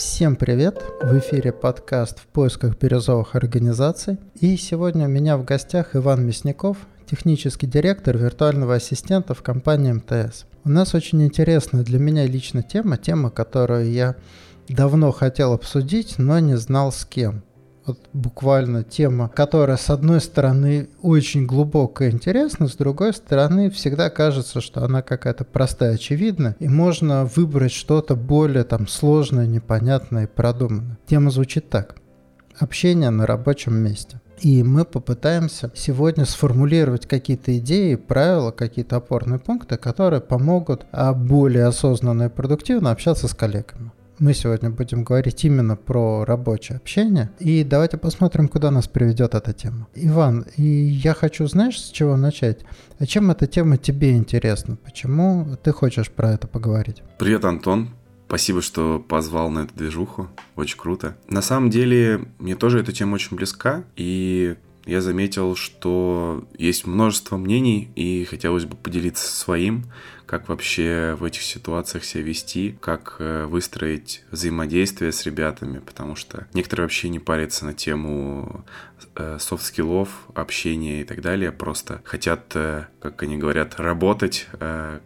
Всем привет! В эфире подкаст «В поисках бирюзовых организаций». И сегодня у меня в гостях Иван Мясников, технический директор виртуального ассистента в компании МТС. У нас очень интересная для меня лично тема, тема, которую я давно хотел обсудить, но не знал с кем вот буквально тема, которая с одной стороны очень глубокая и интересна, с другой стороны всегда кажется, что она какая-то простая, очевидная, и можно выбрать что-то более там сложное, непонятное и продуманное. Тема звучит так. Общение на рабочем месте. И мы попытаемся сегодня сформулировать какие-то идеи, правила, какие-то опорные пункты, которые помогут а, более осознанно и продуктивно общаться с коллегами. Мы сегодня будем говорить именно про рабочее общение. И давайте посмотрим, куда нас приведет эта тема. Иван, и я хочу, знаешь, с чего начать? А чем эта тема тебе интересна? Почему ты хочешь про это поговорить? Привет, Антон. Спасибо, что позвал на эту движуху. Очень круто. На самом деле, мне тоже эта тема очень близка. И я заметил, что есть множество мнений, и хотелось бы поделиться своим, как вообще в этих ситуациях себя вести, как э, выстроить взаимодействие с ребятами, потому что некоторые вообще не парятся на тему э, soft skill ов, общения и так далее, просто хотят, э, как они говорят, работать,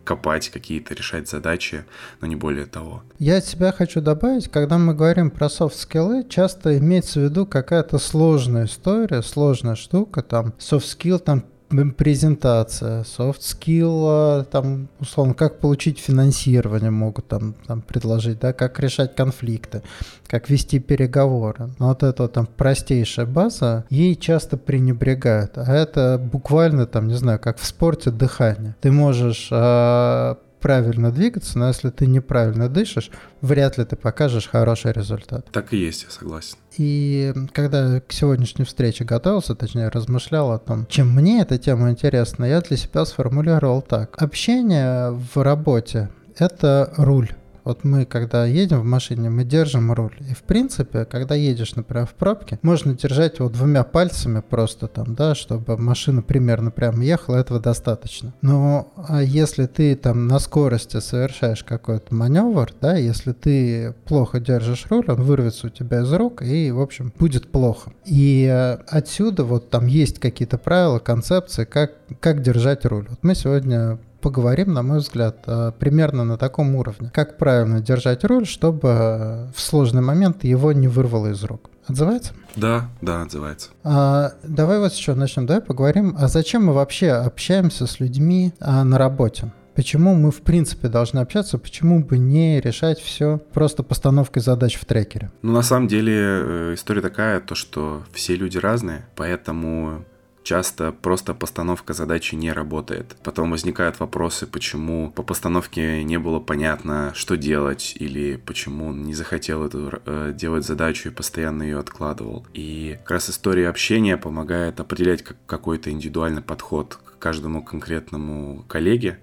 копать какие-то, решать задачи, но не более того. Я от себя хочу добавить, когда мы говорим про soft skill ы, часто имеется в виду какая-то сложная история, сложная штука, там, soft skill, там, презентация, soft skill, там, условно, как получить финансирование могут там, там предложить, да, как решать конфликты, как вести переговоры. Но вот эта там простейшая база, ей часто пренебрегают. А это буквально там, не знаю, как в спорте дыхание. Ты можешь э, правильно двигаться, но если ты неправильно дышишь, вряд ли ты покажешь хороший результат. Так и есть, я согласен. И когда к сегодняшней встрече готовился, точнее размышлял о том, чем мне эта тема интересна, я для себя сформулировал так. Общение в работе — это руль. Вот мы, когда едем в машине, мы держим руль. И в принципе, когда едешь, например, в пробке, можно держать его двумя пальцами просто там, да, чтобы машина примерно прямо ехала, этого достаточно. Но а если ты там на скорости совершаешь какой-то маневр, да, если ты плохо держишь руль, он вырвется у тебя из рук и, в общем, будет плохо. И э, отсюда вот там есть какие-то правила, концепции, как, как держать руль. Вот мы сегодня поговорим, на мой взгляд, э, примерно на таком уровне. Как правильно держать руль, чтобы в сложный момент его не вырвало из рук. Отзывается? Да, да, отзывается. А, давай вот еще начнем, давай поговорим, а зачем мы вообще общаемся с людьми а, на работе? Почему мы в принципе должны общаться, почему бы не решать все просто постановкой задач в трекере? Ну, на самом деле, э, история такая, то, что все люди разные, поэтому часто просто постановка задачи не работает. Потом возникают вопросы, почему по постановке не было понятно, что делать, или почему он не захотел эту, э, делать задачу и постоянно ее откладывал. И как раз история общения помогает определять как, какой-то индивидуальный подход к каждому конкретному коллеге,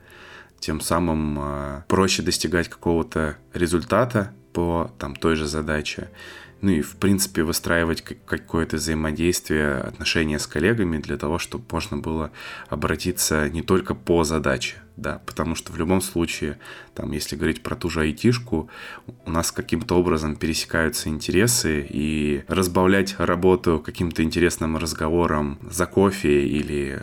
тем самым э, проще достигать какого-то результата по там, той же задаче ну и, в принципе, выстраивать какое-то взаимодействие, отношения с коллегами для того, чтобы можно было обратиться не только по задаче, да, потому что в любом случае, там, если говорить про ту же айтишку, у нас каким-то образом пересекаются интересы, и разбавлять работу каким-то интересным разговором за кофе или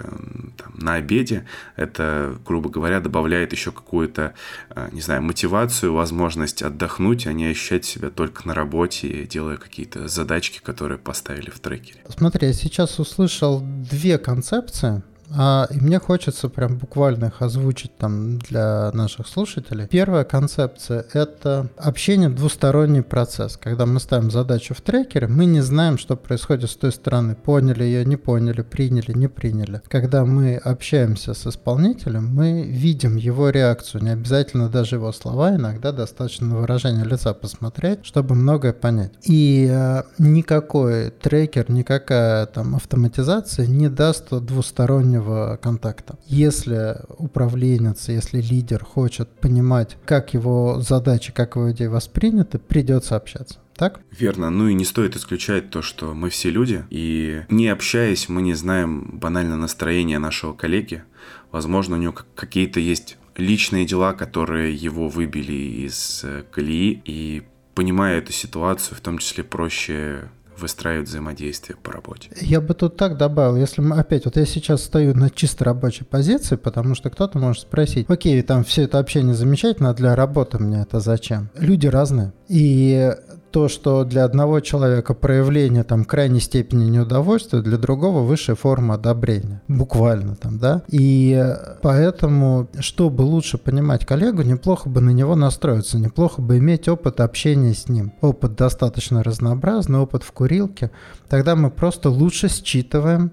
там, на обеде, это, грубо говоря, добавляет еще какую-то, э, не знаю, мотивацию, возможность отдохнуть, а не ощущать себя только на работе, делая какие-то задачки, которые поставили в трекере. Смотри, я сейчас услышал две концепции, а, и мне хочется прям буквально их озвучить там для наших слушателей. Первая концепция — это общение двусторонний процесс. Когда мы ставим задачу в трекере, мы не знаем, что происходит с той стороны. Поняли ее, не поняли, приняли, не приняли. Когда мы общаемся с исполнителем, мы видим его реакцию, не обязательно даже его слова, иногда достаточно выражение лица посмотреть, чтобы многое понять. И э, никакой трекер, никакая там автоматизация не даст двустороннего внутреннего контакта. Если управленец, если лидер хочет понимать, как его задачи, как его идеи восприняты, придется общаться. Так? Верно. Ну и не стоит исключать то, что мы все люди, и не общаясь, мы не знаем банально настроение нашего коллеги. Возможно, у него какие-то есть личные дела, которые его выбили из э, колеи, и понимая эту ситуацию, в том числе проще выстраивать взаимодействие по работе. Я бы тут так добавил, если мы опять, вот я сейчас стою на чисто рабочей позиции, потому что кто-то может спросить, окей, там все это общение замечательно, а для работы мне это зачем? Люди разные. И то, что для одного человека проявление там крайней степени неудовольствия, для другого высшая форма одобрения. Буквально там, да. И поэтому, чтобы лучше понимать коллегу, неплохо бы на него настроиться, неплохо бы иметь опыт общения с ним. Опыт достаточно разнообразный, опыт в курилке. Тогда мы просто лучше считываем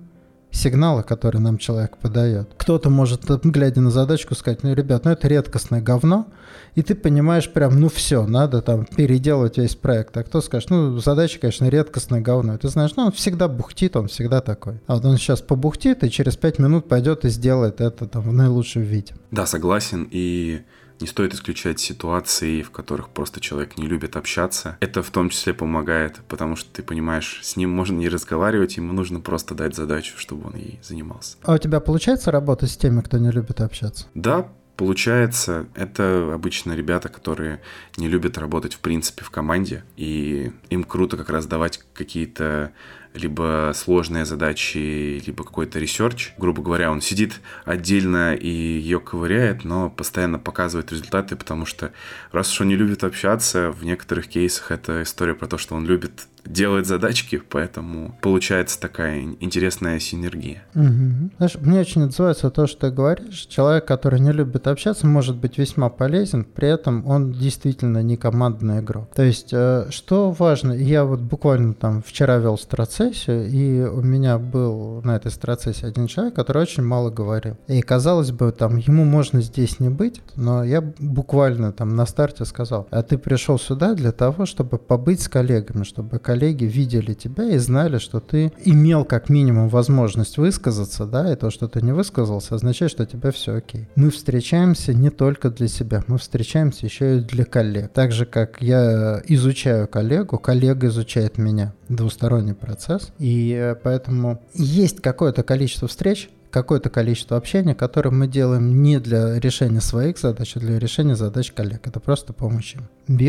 сигналы, которые нам человек подает. Кто-то может, глядя на задачку, сказать, ну, ребят, ну это редкостное говно, и ты понимаешь прям, ну все, надо там переделать весь проект. А кто скажет, ну задача, конечно, редкостное говно. И ты знаешь, ну он всегда бухтит, он всегда такой. А вот он сейчас побухтит и через пять минут пойдет и сделает это там в наилучшем виде. Да, согласен. И не стоит исключать ситуации, в которых просто человек не любит общаться. Это в том числе помогает, потому что ты понимаешь, с ним можно не разговаривать, ему нужно просто дать задачу, чтобы он ей занимался. А у тебя получается работать с теми, кто не любит общаться? Да, Получается, это обычно ребята, которые не любят работать в принципе в команде, и им круто как раз давать какие-то либо сложные задачи, либо какой-то research. Грубо говоря, он сидит отдельно и ее ковыряет, но постоянно показывает результаты, потому что раз уж он не любит общаться, в некоторых кейсах это история про то, что он любит делать задачки, поэтому получается такая интересная синергия. Угу. Знаешь, мне очень отзывается то, что ты говоришь. Человек, который не любит общаться, может быть весьма полезен, при этом он действительно не командный игрок. То есть, э, что важно, я вот буквально там вчера вел страцессию, и у меня был на этой страцессии один человек, который очень мало говорил. И казалось бы, там ему можно здесь не быть, но я буквально там на старте сказал, а ты пришел сюда для того, чтобы побыть с коллегами, чтобы коллеги коллеги видели тебя и знали, что ты имел как минимум возможность высказаться, да, и то, что ты не высказался, означает, что у тебя все окей. Мы встречаемся не только для себя, мы встречаемся еще и для коллег. Так же, как я изучаю коллегу, коллега изучает меня. Двусторонний процесс. И э, поэтому есть какое-то количество встреч, какое-то количество общения, которое мы делаем не для решения своих задач, а для решения задач коллег. Это просто помощь им.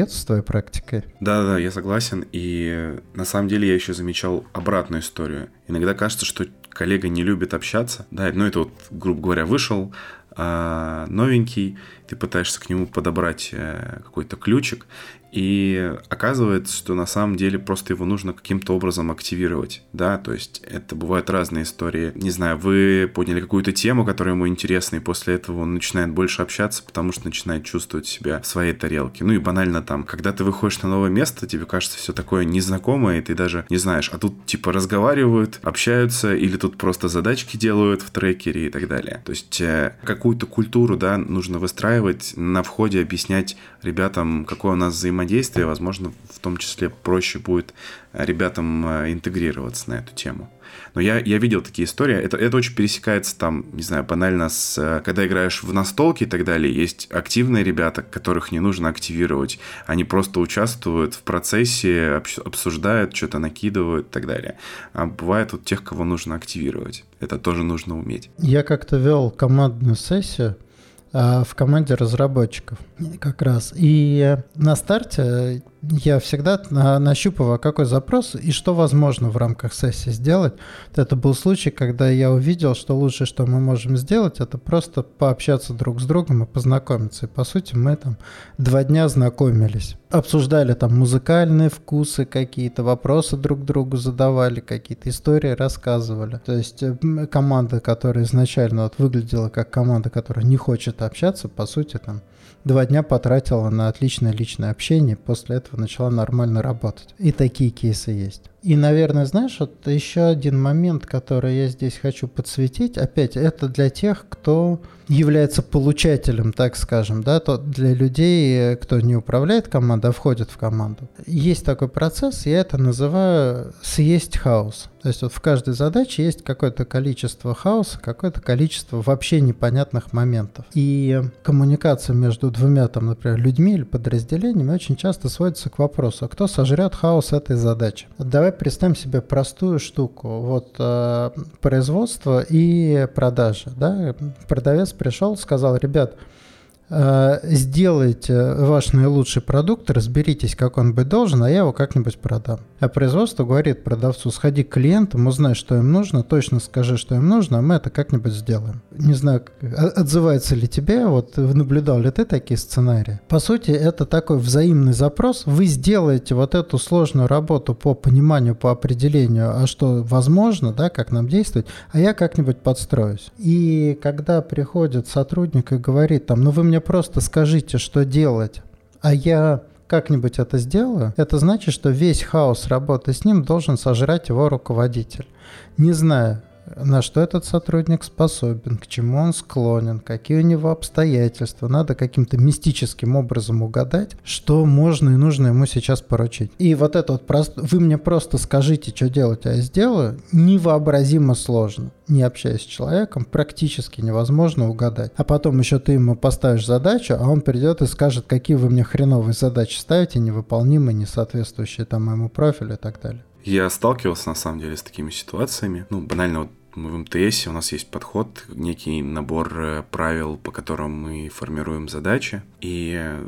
С твоей практикой? Да-да, я согласен. И на самом деле я еще замечал обратную историю. Иногда кажется, что коллега не любит общаться. Да, ну это вот, грубо говоря, вышел, а, новенький, ты пытаешься к нему подобрать э, какой-то ключик, и оказывается, что на самом деле просто его нужно каким-то образом активировать, да, то есть это бывают разные истории. Не знаю, вы поняли какую-то тему, которая ему интересна, и после этого он начинает больше общаться, потому что начинает чувствовать себя в своей тарелке. Ну и банально там, когда ты выходишь на новое место, тебе кажется все такое незнакомое, и ты даже не знаешь, а тут типа разговаривают, общаются, или тут просто задачки делают в трекере и так далее. То есть э, какую-то культуру, да, нужно выстраивать, на входе объяснять ребятам, какое у нас взаимодействие взаимодействия, возможно, в том числе проще будет э, ребятам э, интегрироваться на эту тему. Но я, я видел такие истории. Это, это очень пересекается там, не знаю, банально с... Э, когда играешь в настолки и так далее, есть активные ребята, которых не нужно активировать. Они просто участвуют в процессе, обсуждают, что-то накидывают и так далее. А бывает вот тех, кого нужно активировать. Это тоже нужно уметь. Я как-то вел командную сессию в команде разработчиков как раз. И на старте я всегда нащупываю, какой запрос и что возможно в рамках сессии сделать. Это был случай, когда я увидел, что лучшее, что мы можем сделать, это просто пообщаться друг с другом и познакомиться. И по сути мы там два дня знакомились. Обсуждали там музыкальные вкусы какие-то, вопросы друг другу задавали, какие-то истории рассказывали. То есть команда, которая изначально вот выглядела как команда, которая не хочет общаться, по сути там два дня потратила на отличное личное общение, после этого начала нормально работать. И такие кейсы есть. И, наверное, знаешь, вот еще один момент, который я здесь хочу подсветить, опять, это для тех, кто является получателем, так скажем, да, то для людей, кто не управляет командой, а входит в команду. Есть такой процесс, я это называю съесть хаос. То есть вот в каждой задаче есть какое-то количество хаоса, какое-то количество вообще непонятных моментов. И коммуникация между двумя, там, например, людьми или подразделениями очень часто сводится к вопросу, а кто сожрет хаос этой задачи? Давай представим себе простую штуку. Вот э, производство и продажа. Да? Продавец пришел, сказал, ребят, сделайте ваш наилучший продукт, разберитесь, как он быть должен, а я его как-нибудь продам. А производство говорит продавцу, сходи к клиентам, узнай, что им нужно, точно скажи, что им нужно, а мы это как-нибудь сделаем. Не знаю, отзывается ли тебе, вот наблюдал ли ты такие сценарии. По сути, это такой взаимный запрос. Вы сделаете вот эту сложную работу по пониманию, по определению, а что возможно, да, как нам действовать, а я как-нибудь подстроюсь. И когда приходит сотрудник и говорит там, ну вы мне просто скажите, что делать, а я как-нибудь это сделаю, это значит, что весь хаос работы с ним должен сожрать его руководитель. Не знаю, на что этот сотрудник способен, к чему он склонен, какие у него обстоятельства. Надо каким-то мистическим образом угадать, что можно и нужно ему сейчас поручить. И вот это вот просто, вы мне просто скажите, что делать, а я сделаю, невообразимо сложно. Не общаясь с человеком, практически невозможно угадать. А потом еще ты ему поставишь задачу, а он придет и скажет, какие вы мне хреновые задачи ставите, невыполнимые, не соответствующие там моему профилю и так далее. Я сталкивался, на самом деле, с такими ситуациями. Ну, банально, вот в МТС, у нас есть подход, некий набор э, правил, по которым мы формируем задачи. И э,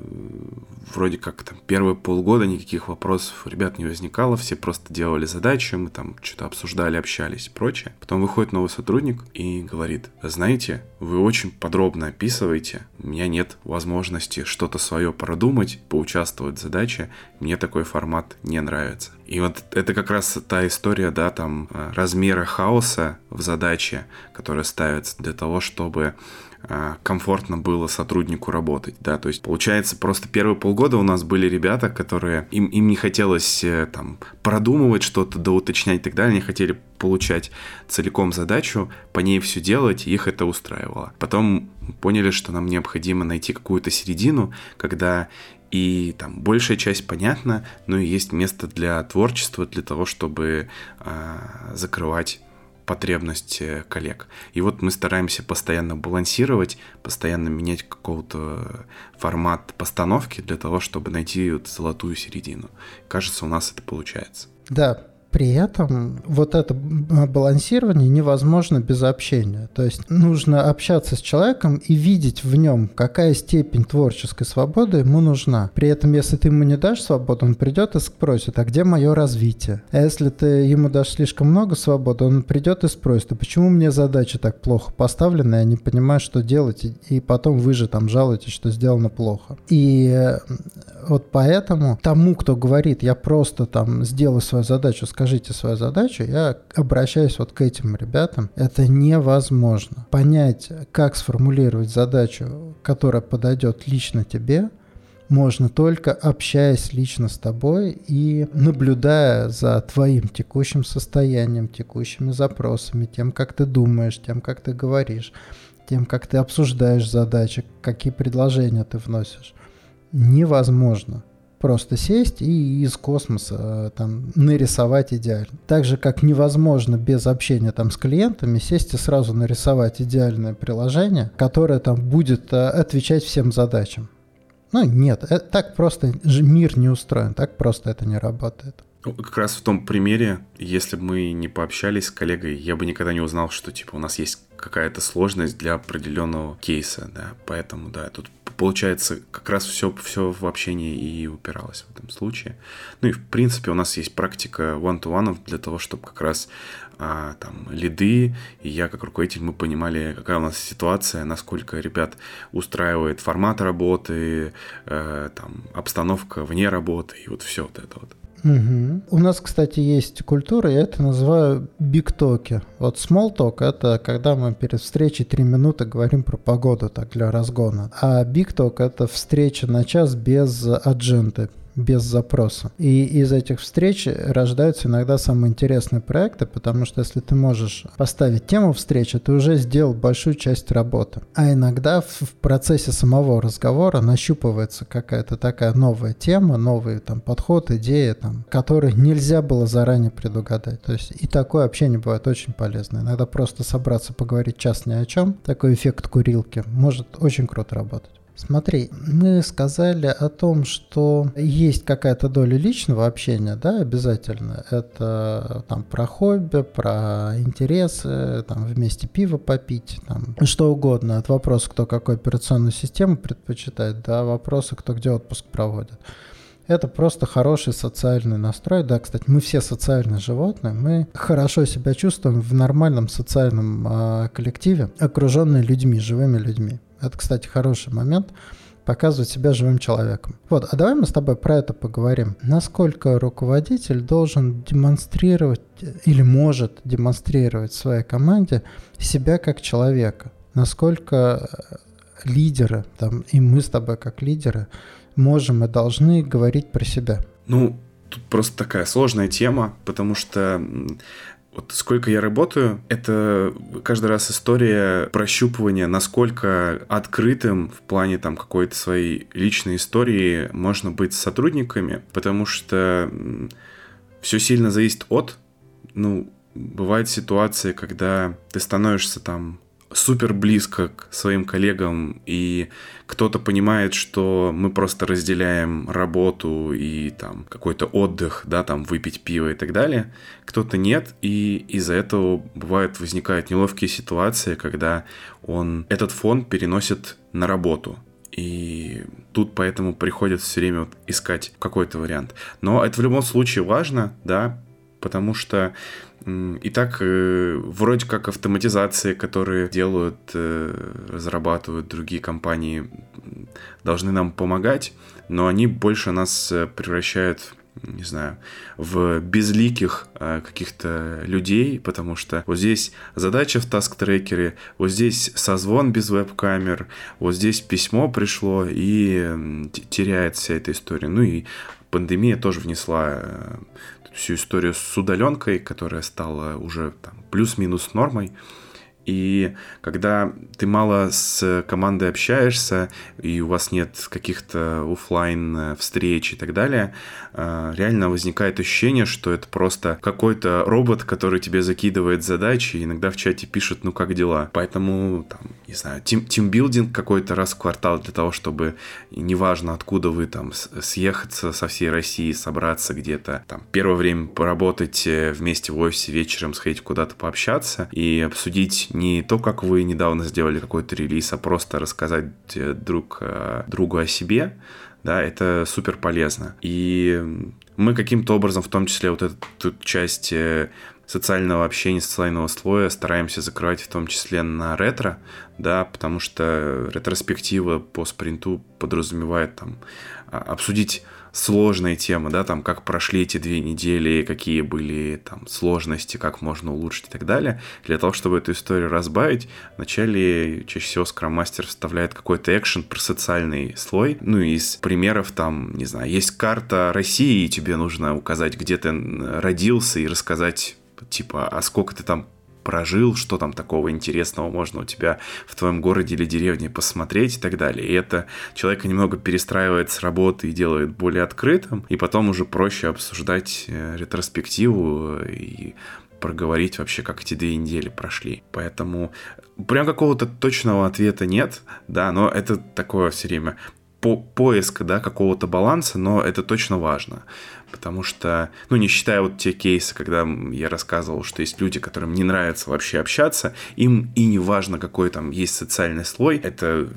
вроде как там первые полгода никаких вопросов у ребят не возникало, все просто делали задачи, мы там что-то обсуждали, общались и прочее. Потом выходит новый сотрудник и говорит, знаете, вы очень подробно описываете, у меня нет возможности что-то свое продумать, поучаствовать в задаче, мне такой формат не нравится. И вот это как раз та история, да, там э, размера хаоса в задаче, которая ставится для того, чтобы э, комфортно было сотруднику работать, да, то есть получается просто первые полгода у нас были ребята, которые им, им не хотелось э, там продумывать что-то, доуточнять и так далее, они хотели получать целиком задачу, по ней все делать, их это устраивало. Потом поняли, что нам необходимо найти какую-то середину, когда и там большая часть понятна, но и есть место для творчества, для того, чтобы э, закрывать потребности коллег. И вот мы стараемся постоянно балансировать, постоянно менять какого-то формат постановки для того, чтобы найти вот золотую середину. Кажется, у нас это получается. Да, при этом вот это балансирование невозможно без общения. То есть нужно общаться с человеком и видеть в нем, какая степень творческой свободы ему нужна. При этом, если ты ему не дашь свободу, он придет и спросит, а где мое развитие? А если ты ему дашь слишком много свободы, он придет и спросит, а почему мне задача так плохо поставлена, я не понимаю, что делать, и потом вы же там жалуетесь, что сделано плохо. И вот поэтому тому, кто говорит, я просто там сделаю свою задачу, скажите свою задачу, я обращаюсь вот к этим ребятам. Это невозможно. Понять, как сформулировать задачу, которая подойдет лично тебе, можно только общаясь лично с тобой и наблюдая за твоим текущим состоянием, текущими запросами, тем, как ты думаешь, тем, как ты говоришь, тем, как ты обсуждаешь задачи, какие предложения ты вносишь невозможно просто сесть и из космоса э, там нарисовать идеально. Так же, как невозможно без общения там с клиентами сесть и сразу нарисовать идеальное приложение, которое там будет э, отвечать всем задачам. Ну нет, это, так просто мир не устроен, так просто это не работает. Ну, как раз в том примере, если бы мы не пообщались с коллегой, я бы никогда не узнал, что типа у нас есть какая-то сложность для определенного кейса, да, поэтому, да, тут получается, как раз все, все в общении и упиралось в этом случае. Ну и, в принципе, у нас есть практика one-to-one для того, чтобы как раз а, там лиды, и я как руководитель, мы понимали, какая у нас ситуация, насколько ребят устраивает формат работы, э, там, обстановка вне работы, и вот все вот это вот. Угу. У нас, кстати, есть культура, я это называю биг-токи. Вот small talk — это когда мы перед встречей три минуты говорим про погоду так для разгона. А talk — это встреча на час без адженты, без запроса. И из этих встреч рождаются иногда самые интересные проекты, потому что если ты можешь поставить тему встречи, ты уже сделал большую часть работы. А иногда в процессе самого разговора нащупывается какая-то такая новая тема, новый там подход, идея, там, который нельзя было заранее предугадать. То есть и такое общение бывает очень полезно. Иногда просто собраться поговорить час ни о чем, такой эффект курилки, может очень круто работать. Смотри, мы сказали о том, что есть какая-то доля личного общения, да, обязательно. Это там про хобби, про интересы, там вместе пиво попить, там что угодно. От вопроса, кто какую операционную систему предпочитает, до вопроса, кто где отпуск проводит. Это просто хороший социальный настрой. Да, кстати, мы все социальные животные. Мы хорошо себя чувствуем в нормальном социальном э, коллективе, окруженные людьми, живыми людьми. Это, кстати, хороший момент показывать себя живым человеком. Вот, а давай мы с тобой про это поговорим. Насколько руководитель должен демонстрировать или может демонстрировать своей команде себя как человека? Насколько э, лидеры, там, и мы с тобой как лидеры, можем и должны говорить про себя? Ну, тут просто такая сложная тема, потому что вот сколько я работаю, это каждый раз история прощупывания, насколько открытым в плане там какой-то своей личной истории можно быть с сотрудниками, потому что все сильно зависит от, ну, бывает ситуация, когда ты становишься там супер близко к своим коллегам, и кто-то понимает, что мы просто разделяем работу и там какой-то отдых, да, там выпить пиво и так далее, кто-то нет, и из-за этого бывает возникают неловкие ситуации, когда он этот фон переносит на работу. И тут поэтому приходится все время вот искать какой-то вариант. Но это в любом случае важно, да, потому что и так э, вроде как автоматизации, которые делают, э, разрабатывают другие компании, должны нам помогать, но они больше нас э, превращают не знаю, в безликих каких-то людей, потому что вот здесь задача в task tracker е, вот здесь созвон без веб-камер, вот здесь письмо пришло и теряет вся эта история. Ну и пандемия тоже внесла всю историю с удаленкой, которая стала уже там, плюс-минус нормой. И когда ты мало с командой общаешься, и у вас нет каких-то офлайн встреч и так далее, э, реально возникает ощущение, что это просто какой-то робот, который тебе закидывает задачи, и иногда в чате пишет, ну как дела. Поэтому, там, не знаю, тим, тимбилдинг какой-то раз в квартал для того, чтобы, неважно откуда вы там, съехаться со всей России, собраться где-то, там, первое время поработать э, вместе в офисе вечером, сходить куда-то пообщаться и обсудить не то, как вы недавно сделали какой-то релиз, а просто рассказать э, друг э, другу о себе, да, это супер полезно. И мы каким-то образом, в том числе вот эту часть э, социального общения, социального слоя стараемся закрывать в том числе на ретро, да, потому что ретроспектива по спринту подразумевает там а, обсудить сложная тема, да, там, как прошли эти две недели, какие были там сложности, как можно улучшить и так далее. Для того, чтобы эту историю разбавить, вначале чаще всего скрам-мастер вставляет какой-то экшен про социальный слой. Ну, из примеров там, не знаю, есть карта России, и тебе нужно указать, где ты родился, и рассказать типа, а сколько ты там прожил, что там такого интересного можно у тебя в твоем городе или деревне посмотреть и так далее. И это человека немного перестраивает с работы и делает более открытым, и потом уже проще обсуждать э, ретроспективу и проговорить вообще, как эти две недели прошли. Поэтому прям какого-то точного ответа нет, да, но это такое все время по поиск, да, какого-то баланса, но это точно важно. Потому что, ну, не считая вот те кейсы, когда я рассказывал, что есть люди, которым не нравится вообще общаться, им и не важно, какой там есть социальный слой, это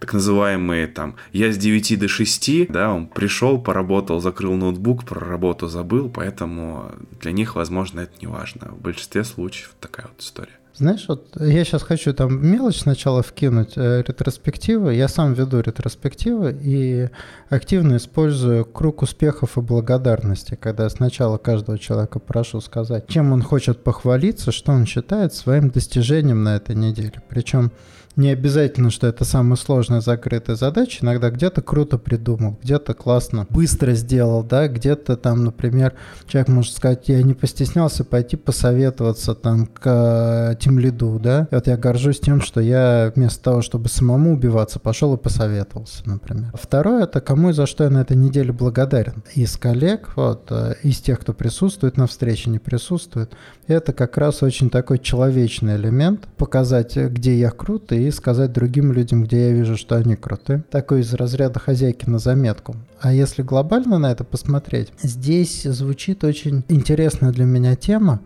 так называемые там «я с 9 до 6», да, он пришел, поработал, закрыл ноутбук, про работу забыл, поэтому для них, возможно, это не важно. В большинстве случаев такая вот история. Знаешь, вот я сейчас хочу там мелочь сначала вкинуть, э, ретроспективы. Я сам веду ретроспективы и активно использую круг успехов и благодарности, когда сначала каждого человека прошу сказать, чем он хочет похвалиться, что он считает своим достижением на этой неделе. Причем не обязательно, что это самая сложная закрытая задача. Иногда где-то круто придумал, где-то классно, быстро сделал, да, где-то там, например, человек может сказать, я не постеснялся пойти посоветоваться там к тем лиду, да. И вот я горжусь тем, что я вместо того, чтобы самому убиваться, пошел и посоветовался, например. Второе, это кому и за что я на этой неделе благодарен. Из коллег, вот, э, из тех, кто присутствует на встрече, не присутствует, это как раз очень такой человечный элемент, показать, где я крут и сказать другим людям, где я вижу, что они круты. Такой из разряда хозяйки на заметку. А если глобально на это посмотреть, здесь звучит очень интересная для меня тема.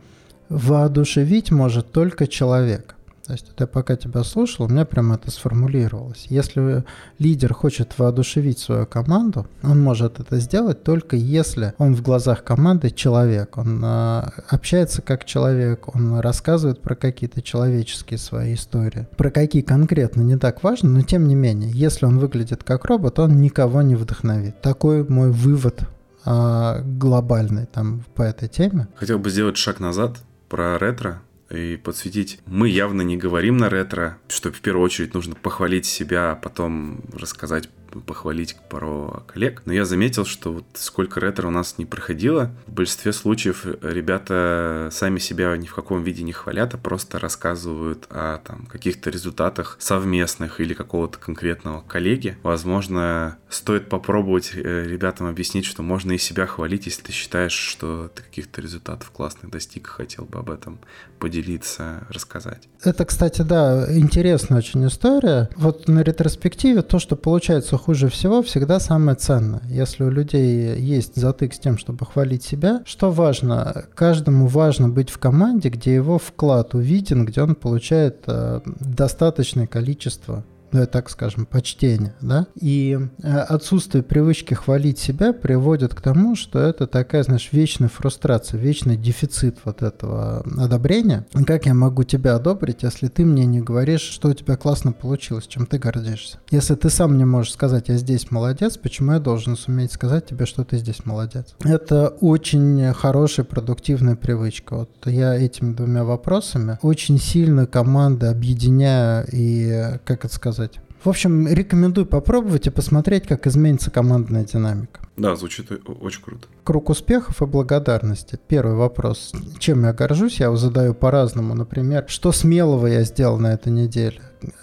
Воодушевить может только человек. То есть я пока тебя слушал, у меня прямо это сформулировалось. Если лидер хочет воодушевить свою команду, он может это сделать только если он в глазах команды человек. Он э, общается как человек, он рассказывает про какие-то человеческие свои истории. Про какие конкретно не так важно, но тем не менее, если он выглядит как робот, он никого не вдохновит. Такой мой вывод э, глобальный там по этой теме. Хотел бы сделать шаг назад про ретро и подсветить. Мы явно не говорим на ретро, что в первую очередь нужно похвалить себя, а потом рассказать похвалить пару коллег. Но я заметил, что вот сколько ретро у нас не проходило, в большинстве случаев ребята сами себя ни в каком виде не хвалят, а просто рассказывают о там, каких-то результатах совместных или какого-то конкретного коллеги. Возможно, стоит попробовать э, ребятам объяснить, что можно и себя хвалить, если ты считаешь, что ты каких-то результатов классных достиг, хотел бы об этом поделиться, рассказать. Это, кстати, да, интересная очень история. Вот на ретроспективе то, что получается хуже всего, всегда самое ценное. Если у людей есть затык с тем, чтобы хвалить себя, что важно? Каждому важно быть в команде, где его вклад увиден, где он получает э, достаточное количество ну, так скажем, почтение, да, и э, отсутствие привычки хвалить себя приводит к тому, что это такая, знаешь, вечная фрустрация, вечный дефицит вот этого одобрения. Как я могу тебя одобрить, если ты мне не говоришь, что у тебя классно получилось, чем ты гордишься? Если ты сам не можешь сказать, я здесь молодец, почему я должен суметь сказать тебе, что ты здесь молодец? Это очень хорошая, продуктивная привычка. Вот я этими двумя вопросами очень сильно команды объединяю и, как это сказать, сказать. В общем, рекомендую попробовать и посмотреть, как изменится командная динамика. Да, звучит очень круто. Круг успехов и благодарности. Первый вопрос. Чем я горжусь? Я его задаю по-разному. Например, что смелого я сделал на этой неделе?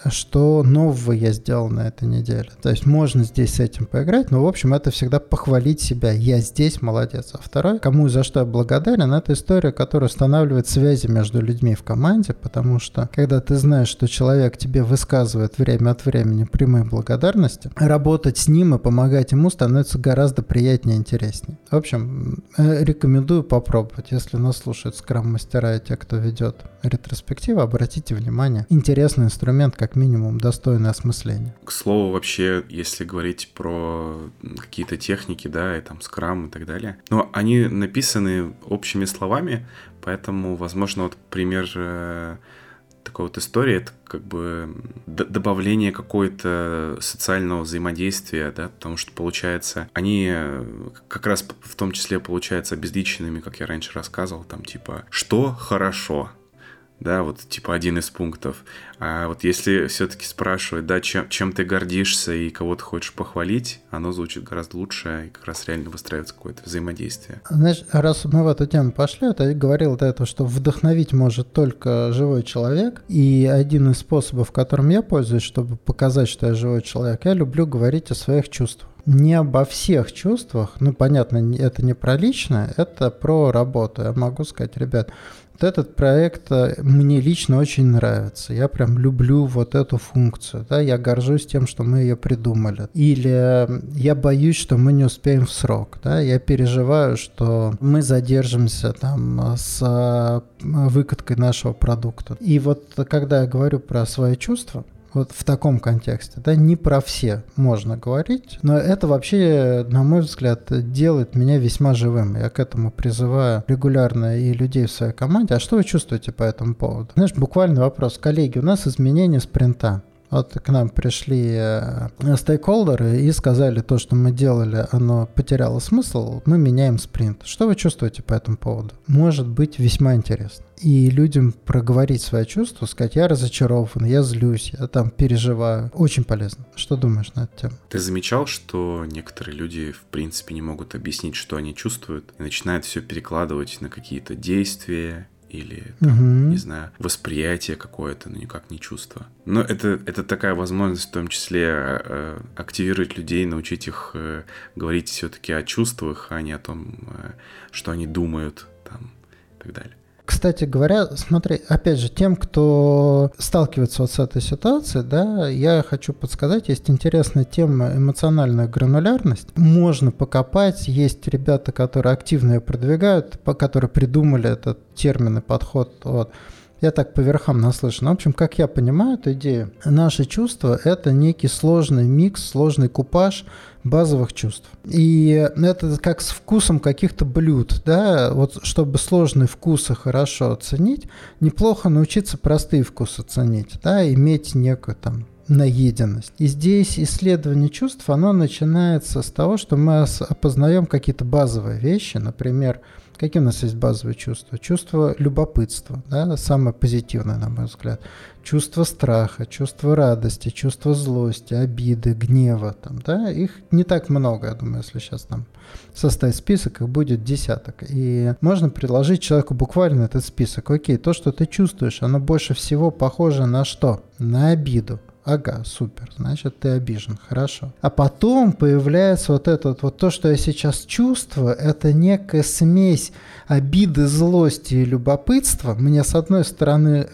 Что нового я сделал на этой неделе. То есть можно здесь с этим поиграть, но в общем это всегда похвалить себя. Я здесь молодец. А второй, кому за что я благодарен, это история, которая устанавливает связи между людьми в команде, потому что когда ты знаешь, что человек тебе высказывает время от времени прямые благодарности, работать с ним и помогать ему становится гораздо приятнее и интереснее. В общем, э, рекомендую попробовать. Если нас слушают скрам-мастера и те, кто ведет ретроспективу, обратите внимание. Интересный инструмент момент как минимум достойное осмысления. К слову, вообще, если говорить про какие-то техники, да, и там скрам и так далее, но они написаны общими словами, поэтому, возможно, вот пример э, такой вот истории, это как бы добавление какое-то социального взаимодействия, да, потому что, получается, они э, как раз в том числе, получается, обезличенными, как я раньше рассказывал, там, типа, что хорошо, да, вот типа один из пунктов. А вот если все-таки спрашивать, да, чем, чем ты гордишься и кого ты хочешь похвалить, оно звучит гораздо лучше и как раз реально выстраивается какое-то взаимодействие. Знаешь, раз мы в эту тему пошли, то я говорил до этого, что вдохновить может только живой человек, и один из способов, которым я пользуюсь, чтобы показать, что я живой человек, я люблю говорить о своих чувствах не обо всех чувствах, ну, понятно, это не про личное, это про работу. Я могу сказать, ребят, вот этот проект э, мне лично очень нравится. Я прям люблю вот эту функцию. Да? Я горжусь тем, что мы ее придумали. Или я боюсь, что мы не успеем в срок. Да? Я переживаю, что мы задержимся там с э, выкаткой нашего продукта. И вот когда я говорю про свои чувства, вот в таком контексте, да, не про все можно говорить, но это вообще, на мой взгляд, делает меня весьма живым. Я к этому призываю регулярно и людей в своей команде. А что вы чувствуете по этому поводу? Знаешь, буквально вопрос. Коллеги, у нас изменение спринта. Вот к нам пришли э, стейкхолдеры и сказали, то, что мы делали, оно потеряло смысл, мы меняем спринт. Что вы чувствуете по этому поводу? Может быть весьма интересно. И людям проговорить свои чувства, сказать, я разочарован, я злюсь, я там переживаю. Очень полезно. Что думаешь на эту тему? Ты замечал, что некоторые люди, в принципе, не могут объяснить, что они чувствуют, и начинают все перекладывать на какие-то действия, или, там, угу. не знаю, восприятие какое-то, но никак не чувство. Но это, это такая возможность в том числе э, активировать людей, научить их э, говорить все-таки о чувствах, а не о том, э, что они думают там, и так далее. Кстати говоря, смотри, опять же, тем, кто сталкивается вот с этой ситуацией, да, я хочу подсказать, есть интересная тема эмоциональная гранулярность. Можно покопать, есть ребята, которые активно ее продвигают, которые придумали этот термин и подход. Вот. Я так по верхам наслышан. В общем, как я понимаю эту идею, наши чувства – это некий сложный микс, сложный купаж базовых чувств. И это как с вкусом каких-то блюд, да, вот чтобы сложные вкусы хорошо оценить, неплохо научиться простые вкусы ценить, да, иметь некую там наеденность. И здесь исследование чувств, оно начинается с того, что мы опознаем какие-то базовые вещи, например, Какие у нас есть базовые чувства? Чувство любопытства, да, самое позитивное, на мой взгляд. Чувство страха, чувство радости, чувство злости, обиды, гнева. Там, да? Их не так много, я думаю, если сейчас там составить список, их будет десяток. И можно предложить человеку буквально этот список. Окей, то, что ты чувствуешь, оно больше всего похоже на что? На обиду. Ага, супер, значит, ты обижен, хорошо. А потом появляется вот этот, вот то, что я сейчас чувствую, это некая смесь обиды, злости и любопытства. Мне, с одной стороны,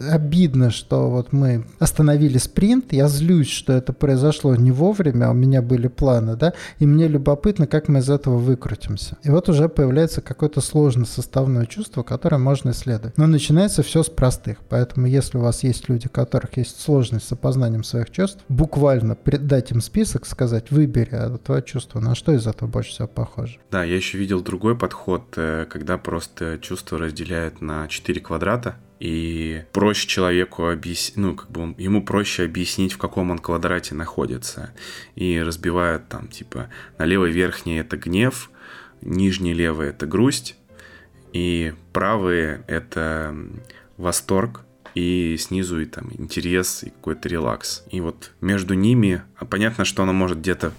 обидно, что вот мы остановили спринт, я злюсь, что это произошло не вовремя, а у меня были планы, да, и мне любопытно, как мы из этого выкрутимся. И вот уже появляется какое-то сложное составное чувство, которое можно исследовать. Но начинается все с простых, поэтому если у вас есть люди, у которых есть сложность с опознанием своих чувств, буквально дать им список, сказать, выбери это твое чувство, на что из этого больше всего похоже. Да, я еще видел другой подход, э, когда просто чувство разделяют на 4 квадрата, и проще человеку объяснить, ну, как бы ему проще объяснить, в каком он квадрате находится. И разбивают там, типа, на левый верхний это гнев, нижний левый это грусть, и правый это восторг, и снизу и там интерес и какой-то релакс. И вот между ними, а понятно, что оно может где-то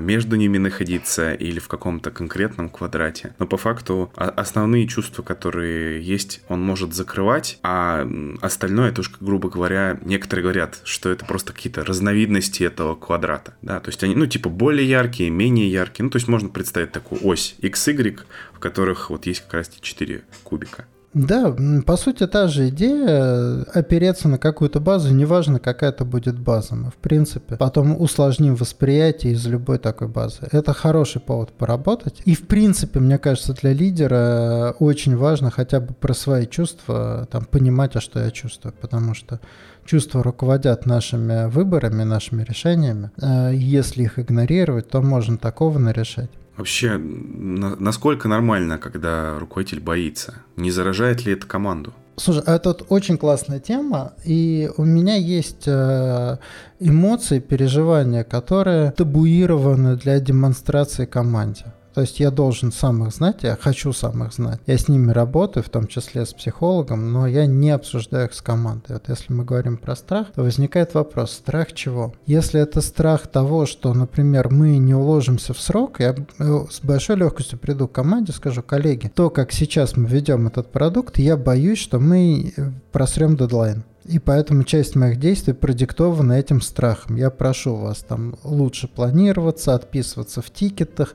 между ними находиться или в каком-то конкретном квадрате. Но по факту основные чувства, которые есть, он может закрывать, а остальное, это уж, грубо говоря, некоторые говорят, что это просто какие-то разновидности этого квадрата. Да? То есть они, ну, типа, более яркие, менее яркие. Ну, то есть можно представить такую ось x, y, в которых вот есть как раз четыре кубика. Да, по сути, та же идея опереться на какую-то базу, неважно, какая это будет база. Мы, в принципе, потом усложним восприятие из любой такой базы. Это хороший повод поработать. И, в принципе, мне кажется, для лидера очень важно хотя бы про свои чувства там, понимать, а что я чувствую, потому что чувства руководят нашими выборами, нашими решениями. Если их игнорировать, то можно такого нарешать. Вообще, на, насколько нормально, когда руководитель боится? Не заражает ли это команду? Слушай, а это очень классная тема, и у меня есть э, эмоции, переживания, которые табуированы для демонстрации команде. То есть я должен сам их знать, я хочу сам их знать. Я с ними работаю, в том числе с психологом, но я не обсуждаю их с командой. Вот если мы говорим про страх, то возникает вопрос, страх чего? Если это страх того, что, например, мы не уложимся в срок, я э, с большой легкостью приду к команде, скажу, коллеги, то, как сейчас мы ведем этот продукт, я боюсь, что мы э, просрем дедлайн. И поэтому часть моих действий продиктована этим страхом. Я прошу вас там лучше планироваться, отписываться в тикетах,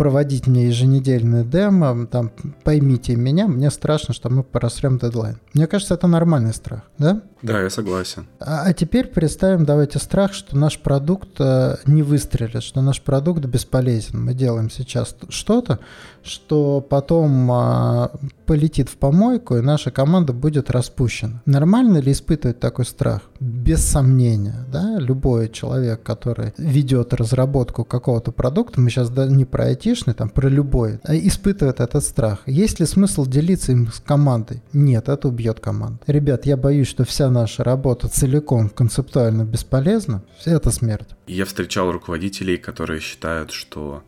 проводить мне еженедельные демо, там, поймите меня, мне страшно, что мы просрем дедлайн. Мне кажется, это нормальный страх, да? Да, я согласен. А, а теперь представим, давайте страх, что наш продукт э, не выстрелит, что наш продукт бесполезен. Мы делаем сейчас что-то, что потом э, полетит в помойку, и наша команда будет распущена. Нормально ли испытывать такой страх? Без сомнения, да, любой человек, который ведет разработку какого-то продукта, мы сейчас да, не про айтишный, там, про любой, а испытывает этот страх. Есть ли смысл делиться им с командой? Нет, это убьет команду. Ребят, я боюсь, что вся наша работа целиком концептуально бесполезна, это смерть. Я встречал руководителей, которые считают, что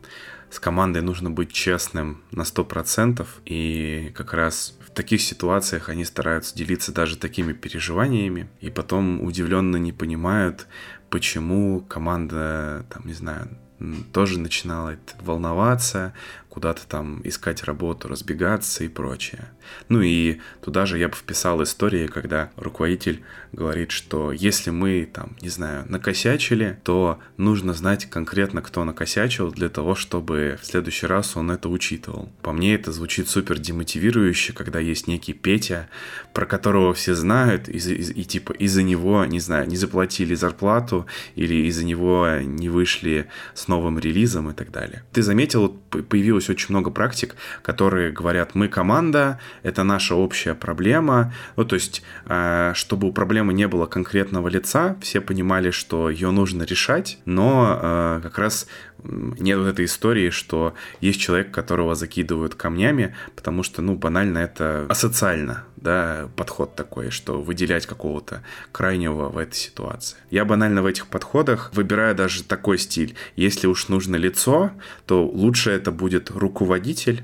с командой нужно быть честным на 100%, и как раз в таких ситуациях они стараются делиться даже такими переживаниями, и потом удивленно не понимают, почему команда, там, не знаю, тоже начинала волноваться, куда-то там искать работу, разбегаться и прочее. Ну и туда же я бы вписал истории, когда руководитель говорит, что если мы там, не знаю, накосячили, то нужно знать конкретно, кто накосячил, для того, чтобы в следующий раз он это учитывал. По мне это звучит супер демотивирующе, когда есть некий Петя, про которого все знают, и, и, и типа из-за него, не знаю, не заплатили зарплату, или из-за него не вышли с новым релизом и так далее. Ты заметил, появилось очень много практик, которые говорят, мы команда, это наша общая проблема. Ну, то есть, э, чтобы у проблемы не было конкретного лица, все понимали, что ее нужно решать, но э, как раз нет вот этой истории, что есть человек, которого закидывают камнями, потому что, ну, банально это асоциально, да, подход такой, что выделять какого-то крайнего в этой ситуации. Я банально в этих подходах выбираю даже такой стиль. Если уж нужно лицо, то лучше это будет руководитель,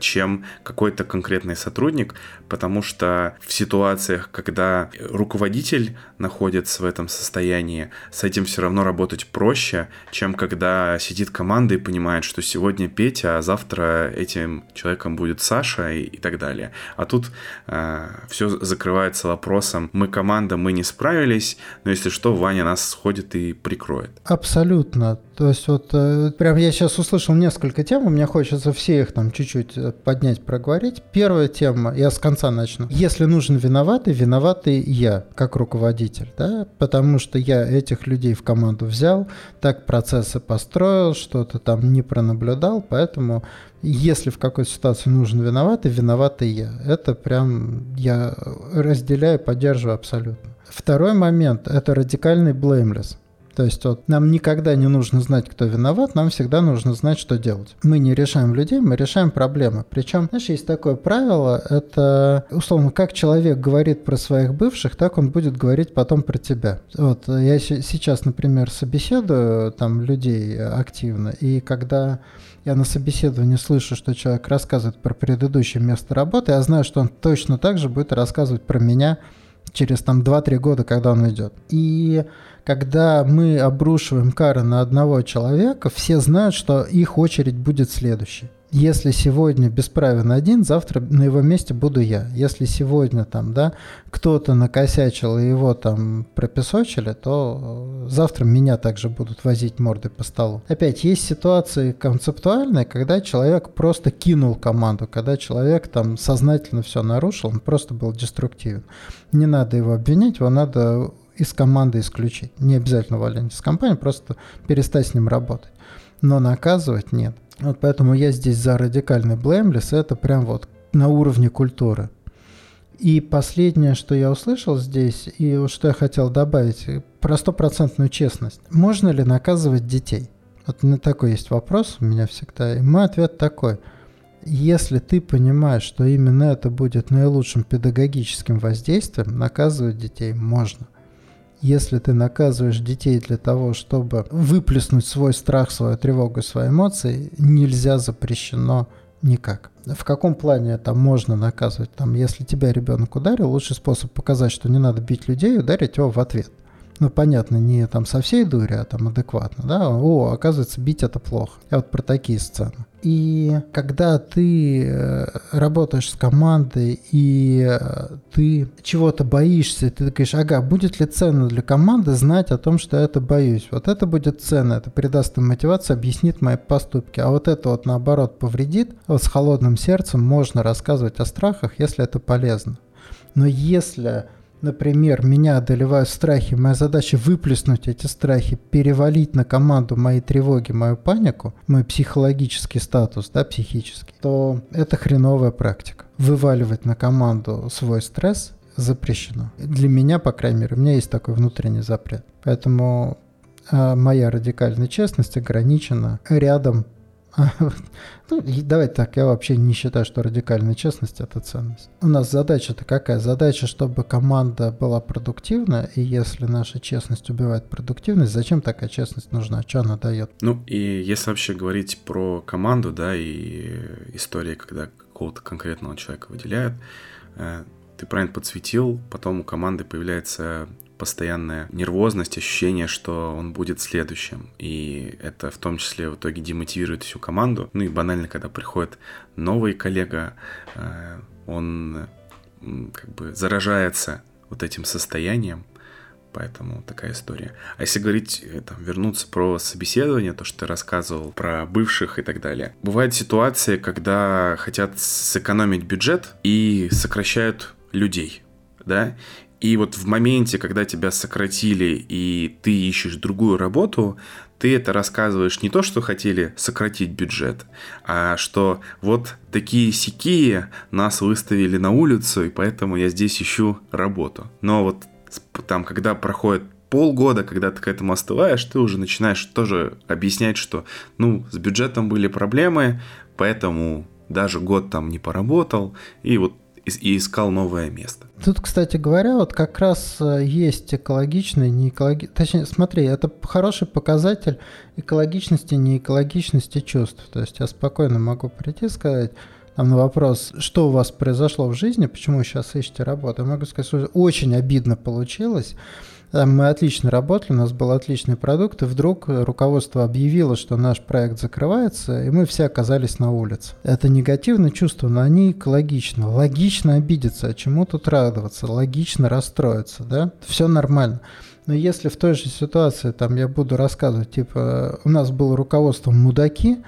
чем какой-то конкретный сотрудник, потому что в ситуациях, когда руководитель находится в этом состоянии, с этим все равно работать проще, чем когда сидит команда и понимает, что сегодня Петя, а завтра этим человеком будет Саша и, и так далее. А тут э, все закрывается вопросом, мы команда, мы не справились, но если что, Ваня нас сходит и прикроет. Абсолютно. То есть вот э, прям я сейчас услышал несколько тем, меня хочется все их там чуть-чуть э, поднять, проговорить. Первая тема, я с конца начну. Если нужен виноватый, виноватый я, как руководитель, да, потому что я этих людей в команду взял, так процессы построил, что-то там не пронаблюдал, поэтому если в какой-то ситуации нужен виноватый, виноватый я. Это прям я разделяю, поддерживаю абсолютно. Второй момент – это радикальный blameless. То есть вот нам никогда не нужно знать, кто виноват, нам всегда нужно знать, что делать. Мы не решаем людей, мы решаем проблемы. Причем, знаешь, есть такое правило, это условно, как человек говорит про своих бывших, так он будет говорить потом про тебя. Вот я сейчас, например, собеседую там людей активно, и когда я на собеседовании слышу, что человек рассказывает про предыдущее место работы, я знаю, что он точно так же будет рассказывать про меня через там 2-3 года, когда он идет. И когда мы обрушиваем кары на одного человека, все знают, что их очередь будет следующей. Если сегодня бесправен один, завтра на его месте буду я. Если сегодня там, да, кто-то накосячил и его там пропесочили, то завтра меня также будут возить мордой по столу. Опять, есть ситуации концептуальные, когда человек просто кинул команду, когда человек там сознательно все нарушил, он просто был деструктивен. Не надо его обвинять, его надо из команды исключить. Не обязательно увольнять из компании, просто перестать с ним работать. Но наказывать нет. Вот поэтому я здесь за радикальный блеймлес, это прям вот на уровне культуры. И последнее, что я услышал здесь, и что я хотел добавить, про стопроцентную честность. Можно ли наказывать детей? Вот на такой есть вопрос у меня всегда. И мой ответ такой. Если ты понимаешь, что именно это будет наилучшим педагогическим воздействием, наказывать детей можно если ты наказываешь детей для того, чтобы выплеснуть свой страх, свою тревогу, свои эмоции, нельзя, запрещено никак. В каком плане это можно наказывать? Там, если тебя ребенок ударил, лучший способ показать, что не надо бить людей, ударить его в ответ ну, понятно, не там со всей дури, а там адекватно, да, о, оказывается, бить это плохо. Я вот про такие сцены. И когда ты э, работаешь с командой, и э, ты чего-то боишься, ты говоришь, ага, будет ли ценно для команды знать о том, что я это боюсь? Вот это будет ценно, это придаст им мотивацию, объяснит мои поступки. А вот это вот наоборот повредит. Вот с холодным сердцем можно рассказывать о страхах, если это полезно. Но если например, меня одолевают страхи, моя задача выплеснуть эти страхи, перевалить на команду мои тревоги, мою панику, мой психологический статус, да, психический, то это хреновая практика. Вываливать на команду свой стресс запрещено. Для меня, по крайней мере, у меня есть такой внутренний запрет. Поэтому а, моя радикальная честность ограничена рядом ну, давай так, я вообще не считаю, что радикальная честность – это ценность. У нас задача-то какая? Задача, чтобы команда была продуктивна, и если наша честность убивает продуктивность, зачем такая честность нужна? Что она дает? Ну, и если вообще говорить про команду, да, и истории, когда какого-то конкретного человека выделяют, э, ты правильно подсветил, потом у команды появляется постоянная нервозность, ощущение, что он будет следующим. И это в том числе в итоге демотивирует всю команду. Ну и банально, когда приходит новый коллега, э, он как бы заражается вот этим состоянием, Поэтому такая история. А если говорить, э, там, вернуться про собеседование, то, что ты рассказывал про бывших и так далее. Бывает ситуация, когда хотят сэкономить бюджет и сокращают людей, да, и вот в моменте, когда тебя сократили и ты ищешь другую работу, ты это рассказываешь не то, что хотели сократить бюджет, а что вот такие сякие нас выставили на улицу, и поэтому я здесь ищу работу. Но вот там, когда проходит полгода, когда ты к этому остываешь, ты уже начинаешь тоже объяснять, что, ну, с бюджетом были проблемы, поэтому даже год там не поработал, и вот и искал новое место. Тут, кстати говоря, вот как раз э, есть экологичный, не экологичный, точнее, смотри, это хороший показатель экологичности, не экологичности чувств. То есть я спокойно могу прийти и сказать, там на вопрос, что у вас произошло в жизни, почему вы сейчас ищете работу, я могу сказать, что очень обидно получилось, мы отлично работали, у нас был отличный продукт, и вдруг руководство объявило, что наш проект закрывается, и мы все оказались на улице. Это негативные чувства, но они экологичны. Логично обидеться, а чему тут радоваться? Логично расстроиться, да? Все нормально. Но если в той же ситуации там я буду рассказывать, типа, у нас было руководство мудаки,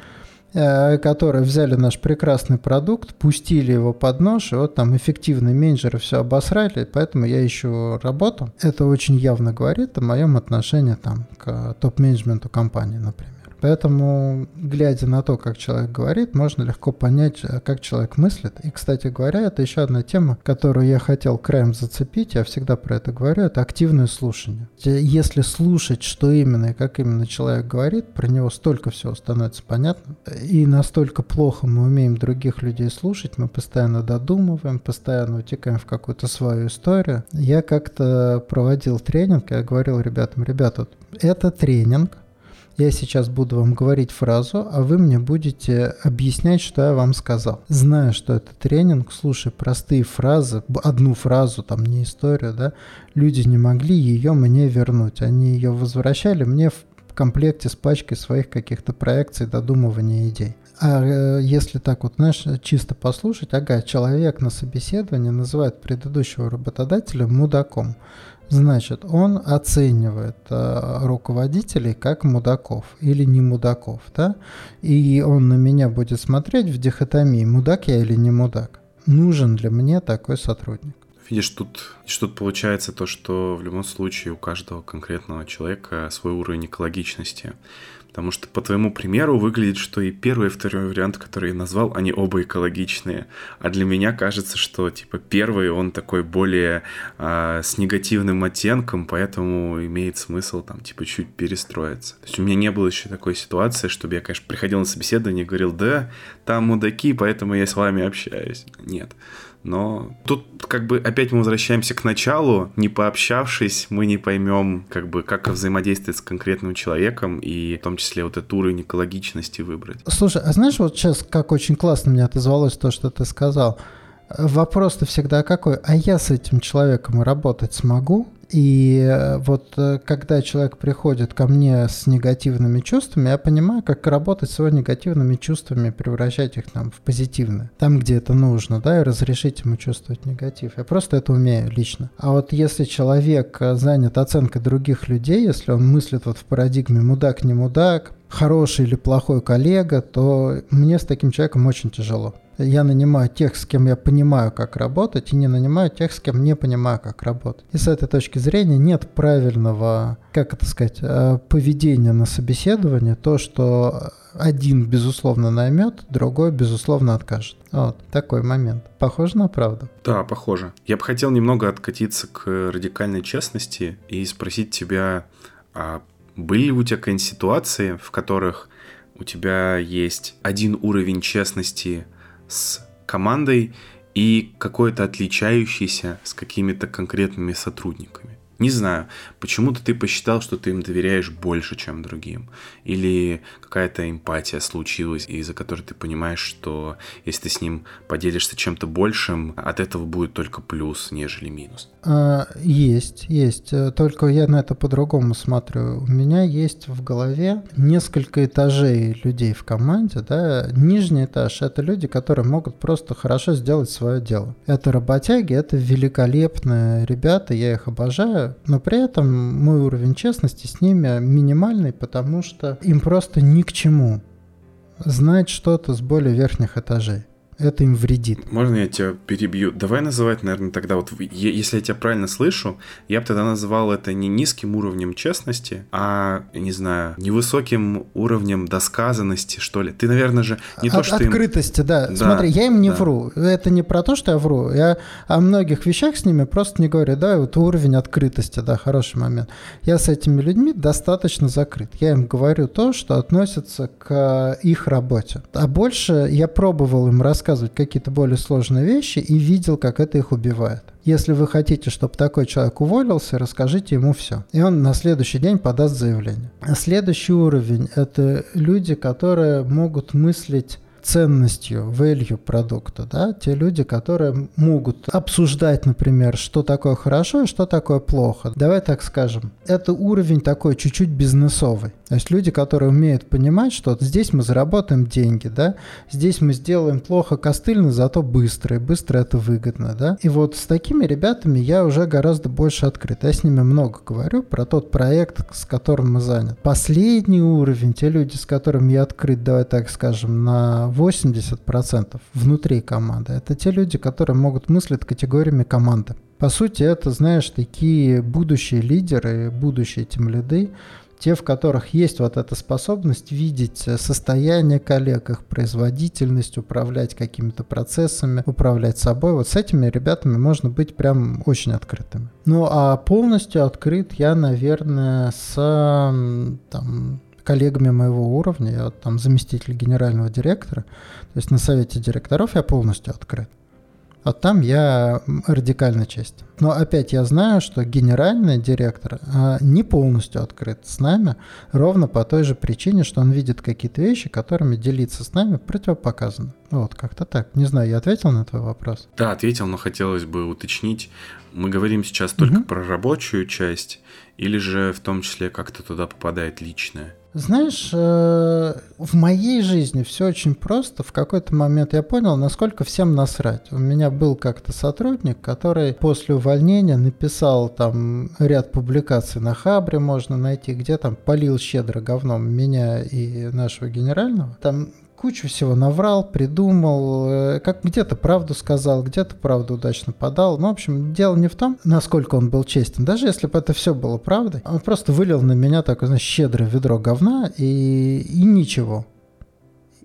которые взяли наш прекрасный продукт, пустили его под нож, и вот там эффективные менеджеры все обосрали, поэтому я ищу работу. Это очень явно говорит о моем отношении там, к топ-менеджменту компании, например. Поэтому, глядя на то, как человек говорит, можно легко понять, э, как человек мыслит. И, кстати говоря, это еще одна тема, которую я хотел краем зацепить, я всегда про это говорю, это активное слушание. Если слушать, что именно и как именно человек говорит, про него столько всего становится понятно. И настолько плохо мы умеем других людей слушать, мы постоянно додумываем, постоянно утекаем в какую-то свою историю. Я как-то проводил тренинг, я говорил ребятам, ребята, это тренинг, я сейчас буду вам говорить фразу, а вы мне будете объяснять, что я вам сказал. Зная, что это тренинг, слушай простые фразы, одну фразу, там не историю, да, люди не могли ее мне вернуть. Они ее возвращали мне в комплекте с пачкой своих каких-то проекций, додумывания идей. А э, если так вот, знаешь, чисто послушать, ага, человек на собеседовании называет предыдущего работодателя мудаком. Значит, он оценивает э, руководителей как мудаков или не мудаков, да? И он на меня будет смотреть в дихотомии, мудак я или не мудак. Нужен ли мне такой сотрудник? Видишь, тут, тут получается то, что в любом случае у каждого конкретного человека свой уровень экологичности. Потому что по твоему примеру выглядит, что и первый, и второй вариант, который я назвал, они оба экологичные. А для меня кажется, что типа первый, он такой более а, с негативным оттенком, поэтому имеет смысл там типа чуть перестроиться. То есть у меня не было еще такой ситуации, чтобы я, конечно, приходил на собеседование и говорил, да, там мудаки, поэтому я с вами общаюсь. Нет. Но тут как бы опять мы возвращаемся к началу. Не пообщавшись, мы не поймем, как бы, как взаимодействовать с конкретным человеком и в том числе вот этот уровень экологичности выбрать. Слушай, а знаешь, вот сейчас как очень классно мне отозвалось то, что ты сказал. Вопрос-то всегда какой, а я с этим человеком работать смогу? И э, вот э, когда человек приходит ко мне с негативными чувствами, я понимаю, как работать с его негативными чувствами, превращать их там в позитивные. Там, где это нужно, да, и разрешить ему чувствовать негатив. Я просто это умею лично. А вот если человек э, занят оценкой других людей, если он мыслит вот в парадигме мудак, не мудак, хороший или плохой коллега, то мне с таким человеком очень тяжело. Я нанимаю тех, с кем я понимаю, как работать, и не нанимаю тех, с кем не понимаю, как работать. И с этой точки зрения нет правильного, как это сказать, э, поведения на собеседовании, то, что один, безусловно, наймет, другой, безусловно, откажет. Вот такой момент. Похоже на правду? Да, похоже. Я бы хотел немного откатиться к радикальной честности и спросить тебя, а были ли у тебя какие-нибудь ситуации, в которых у тебя есть один уровень честности с командой и какой-то отличающийся с какими-то конкретными сотрудниками. Не знаю, почему-то ты посчитал, что ты им доверяешь больше, чем другим. Или какая-то эмпатия случилась, из-за которой ты понимаешь, что если ты с ним поделишься чем-то большим, от этого будет только плюс, нежели минус. А, есть, есть. Только я на это по-другому смотрю. У меня есть в голове несколько этажей людей в команде. Да? Нижний этаж — это люди, которые могут просто хорошо сделать свое дело. Это работяги, это великолепные ребята, я их обожаю но при этом мой уровень честности с ними минимальный, потому что им просто ни к чему знать что-то с более верхних этажей это им вредит. Можно я тебя перебью? Давай называть, наверное, тогда вот, если я тебя правильно слышу, я бы тогда назвал это не низким уровнем честности, а, не знаю, невысоким уровнем досказанности, что ли. Ты, наверное же, не От, то, что Открытости, им... да. да. Смотри, я им не да. вру. Это не про то, что я вру. Я о многих вещах с ними просто не говорю. Да, вот уровень открытости, да, хороший момент. Я с этими людьми достаточно закрыт. Я им говорю то, что относится к их работе. А больше я пробовал им рассказать рассказывать какие-то более сложные вещи и видел, как это их убивает. Если вы хотите, чтобы такой человек уволился, расскажите ему все. И он на следующий день подаст заявление. Следующий уровень – это люди, которые могут мыслить ценностью, value продукта, да, те люди, которые могут обсуждать, например, что такое хорошо и что такое плохо. Давай так скажем, это уровень такой чуть-чуть бизнесовый. То есть люди, которые умеют понимать, что здесь мы заработаем деньги, да, здесь мы сделаем плохо костыльно, зато быстро, и быстро это выгодно, да. И вот с такими ребятами я уже гораздо больше открыт. Я с ними много говорю про тот проект, с которым мы заняты. Последний уровень, те люди, с которыми я открыт, давай так скажем, на 80% внутри команды, это те люди, которые могут мыслить категориями команды. По сути, это, знаешь, такие будущие лидеры, будущие тем лиды, те, в которых есть вот эта способность видеть состояние коллег, их производительность, управлять какими-то процессами, управлять собой. Вот с этими ребятами можно быть прям очень открытыми. Ну а полностью открыт я, наверное, с там, коллегами моего уровня, я там заместитель генерального директора, то есть на совете директоров я полностью открыт. А там я радикально честен. Но опять я знаю, что генеральный директор а, не полностью открыт с нами, ровно по той же причине, что он видит какие-то вещи, которыми делиться с нами противопоказано. Вот, как-то так. Не знаю, я ответил на твой вопрос? Да, ответил, но хотелось бы уточнить. Мы говорим сейчас только угу. про рабочую часть, или же в том числе как-то туда попадает личное? Знаешь, э, в моей жизни все очень просто. В какой-то момент я понял, насколько всем насрать. У меня был как-то сотрудник, который после увольнения написал там ряд публикаций на Хабре, можно найти, где там полил щедро говном меня и нашего генерального. Там кучу всего наврал, придумал, э, как где-то правду сказал, где-то правду удачно подал. Ну, в общем, дело не в том, насколько он был честен. Даже если бы это все было правдой, он просто вылил на меня такое, знаешь, щедрое ведро говна и, и ничего.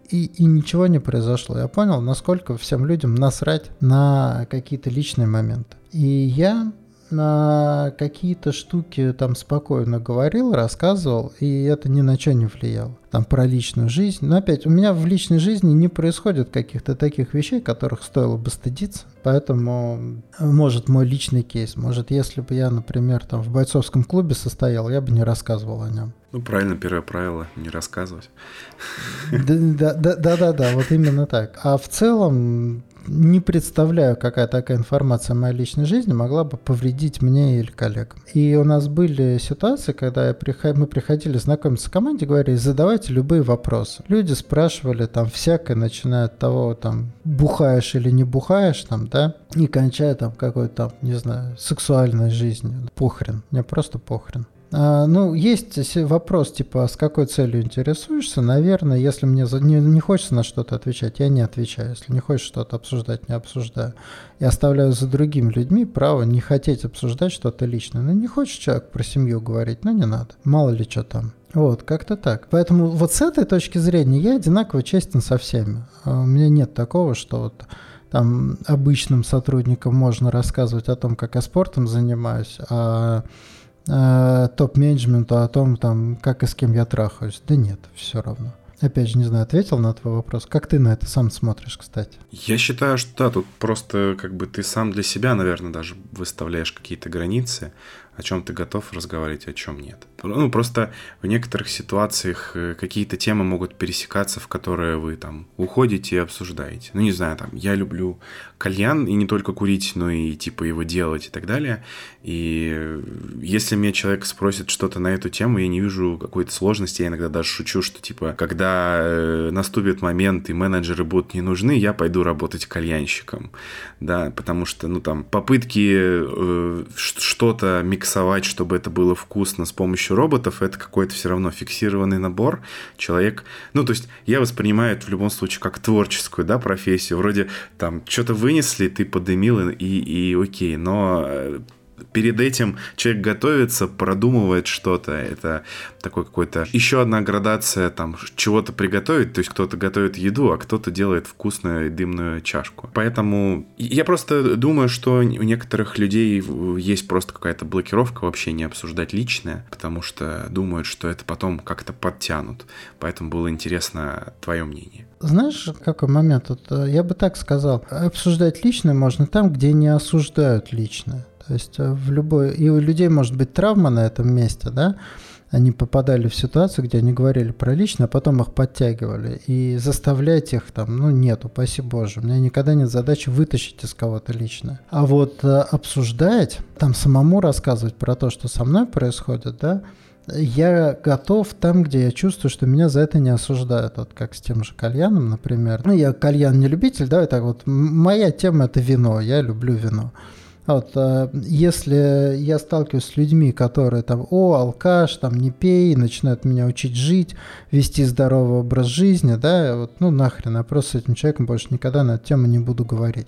И, и ничего не произошло. Я понял, насколько всем людям насрать на какие-то личные моменты. И я на какие-то штуки там спокойно говорил, рассказывал, и это ни на что не влияло. Там про личную жизнь. Но опять, у меня в личной жизни не происходит каких-то таких вещей, которых стоило бы стыдиться. Поэтому, может, мой личный кейс. Может, если бы я, например, там в бойцовском клубе состоял, я бы не рассказывал о нем. Ну, правильно, первое правило – не рассказывать. Да-да-да, вот именно так. А в целом, не представляю, какая такая информация о моей личной жизни могла бы повредить мне или коллегам. И у нас были ситуации, когда я приход... мы приходили знакомиться с командой, говорили, задавайте любые вопросы. Люди спрашивали там всякое, начиная от того, там, бухаешь или не бухаешь, там, да, и кончая там какой-то там, не знаю, сексуальной жизнью. Похрен. Мне просто похрен. А, ну, есть вопрос, типа, с какой целью интересуешься? Наверное, если мне не, не хочется на что-то отвечать, я не отвечаю. Если не хочешь что-то обсуждать, не обсуждаю. Я оставляю за другими людьми право не хотеть обсуждать что-то личное. Ну, не хочешь человек про семью говорить, ну, не надо. Мало ли что там. Вот, как-то так. Поэтому вот с этой точки зрения я одинаково честен со всеми. А у меня нет такого, что вот там обычным сотрудникам можно рассказывать о том, как я спортом занимаюсь, а э, топ-менеджменту о том, там, как и с кем я трахаюсь. Да нет, все равно. Опять же, не знаю, ответил на твой вопрос. Как ты на это сам смотришь, кстати? Я считаю, что да, тут просто как бы ты сам для себя, наверное, даже выставляешь какие-то границы. О чем ты готов разговаривать, о чем нет. Ну, просто в некоторых ситуациях э, какие-то темы могут пересекаться, в которые вы там уходите и обсуждаете. Ну, не знаю, там, я люблю кальян, и не только курить, но и типа его делать и так далее. И если меня человек спросит что-то на эту тему, я не вижу какой-то сложности. Я иногда даже шучу, что типа, когда э, наступит момент и менеджеры будут не нужны, я пойду работать кальянщиком. Да, потому что, ну там, попытки э, что-то миксовать, чтобы это было вкусно с помощью роботов, это какой-то все равно фиксированный набор. Человек, ну то есть я воспринимаю это в любом случае как творческую, да, профессию. Вроде там что-то вынесли, ты подымил и, и окей, но э, перед этим человек готовится, продумывает что-то. Это такой какой-то еще одна градация там чего-то приготовить. То есть кто-то готовит еду, а кто-то делает вкусную дымную чашку. Поэтому я просто думаю, что у некоторых людей есть просто какая-то блокировка вообще не обсуждать личное, потому что думают, что это потом как-то подтянут. Поэтому было интересно твое мнение. Знаешь, какой момент? Вот, э, я бы так сказал. Обсуждать личное можно там, где не осуждают личное. То есть э, в любой... И у людей может быть травма на этом месте, да? Они попадали в ситуацию, где они говорили про личное, а потом их подтягивали. И заставлять их там, ну нет, упаси боже. У меня никогда нет задачи вытащить из кого-то личное. А вот э, обсуждать, там самому рассказывать про то, что со мной происходит, да, я готов там, где я чувствую, что меня за это не осуждают. Вот как с тем же кальяном, например. Ну, я кальян не любитель, да, так вот. Моя тема – это вино, я люблю вино. Вот, э, если я сталкиваюсь с людьми, которые там, о, алкаш, там, не пей, начинают меня учить жить, вести здоровый образ жизни, да, вот, ну нахрен, я просто с этим человеком больше никогда на эту тему не буду говорить.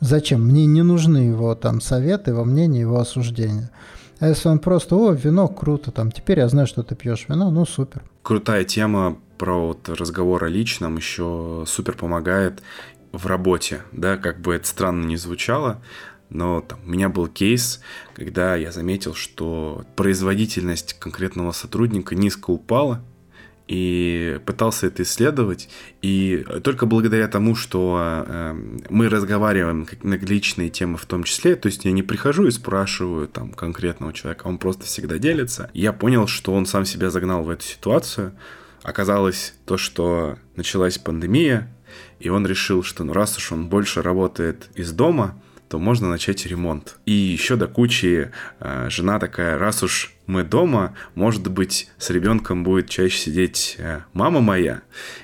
Зачем? Мне не нужны его там советы, его мнение, его осуждения. А если он просто, о, вино круто, там, теперь я знаю, что ты пьешь вино, ну супер. Крутая тема про вот разговор о личном еще супер помогает в работе, да, как бы это странно не звучало, но там, у меня был кейс, когда я заметил, что производительность конкретного сотрудника низко упала, и пытался это исследовать. И только благодаря тому, что э, мы разговариваем на личные темы в том числе, то есть я не прихожу и спрашиваю там конкретного человека, он просто всегда делится, я понял, что он сам себя загнал в эту ситуацию. Оказалось то, что началась пандемия, и он решил, что ну раз уж он больше работает из дома, то можно начать ремонт. И еще до кучи э, жена такая, раз уж мы дома, может быть, с ребенком будет чаще сидеть э, мама моя.